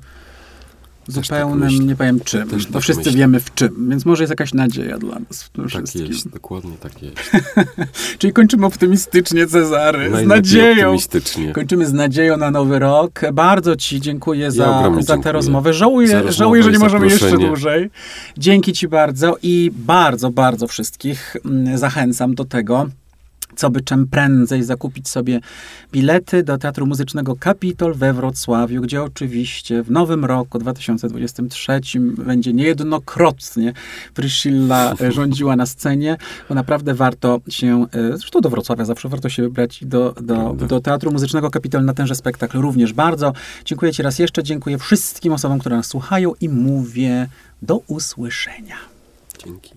zupełnym, myślę. nie powiem czym. Też To tak wszyscy myślę. wiemy w czym, więc może jest jakaś nadzieja dla nas w tym Tak wszystkim. jest, dokładnie tak jest. Czyli kończymy optymistycznie, Cezary, z nadzieją. optymistycznie. Kończymy z nadzieją na nowy rok. Bardzo Ci dziękuję za, ogromnie za tę rozmowę. Za Żałuję, rozmowę żałuję, że nie możemy jeszcze dłużej. Dzięki Ci bardzo i bardzo, bardzo wszystkich mm, zachęcam do tego, co by czym prędzej zakupić sobie bilety do Teatru Muzycznego Kapitol we Wrocławiu, gdzie oczywiście w nowym roku 2023 będzie niejednokrotnie Priscilla e, rządziła na scenie, bo naprawdę warto się, e, zresztą do Wrocławia zawsze warto się wybrać i do, do, do Teatru Muzycznego Kapitol na tenże spektakl również bardzo. Dziękuję Ci raz jeszcze, dziękuję wszystkim osobom, które nas słuchają i mówię do usłyszenia. Dzięki.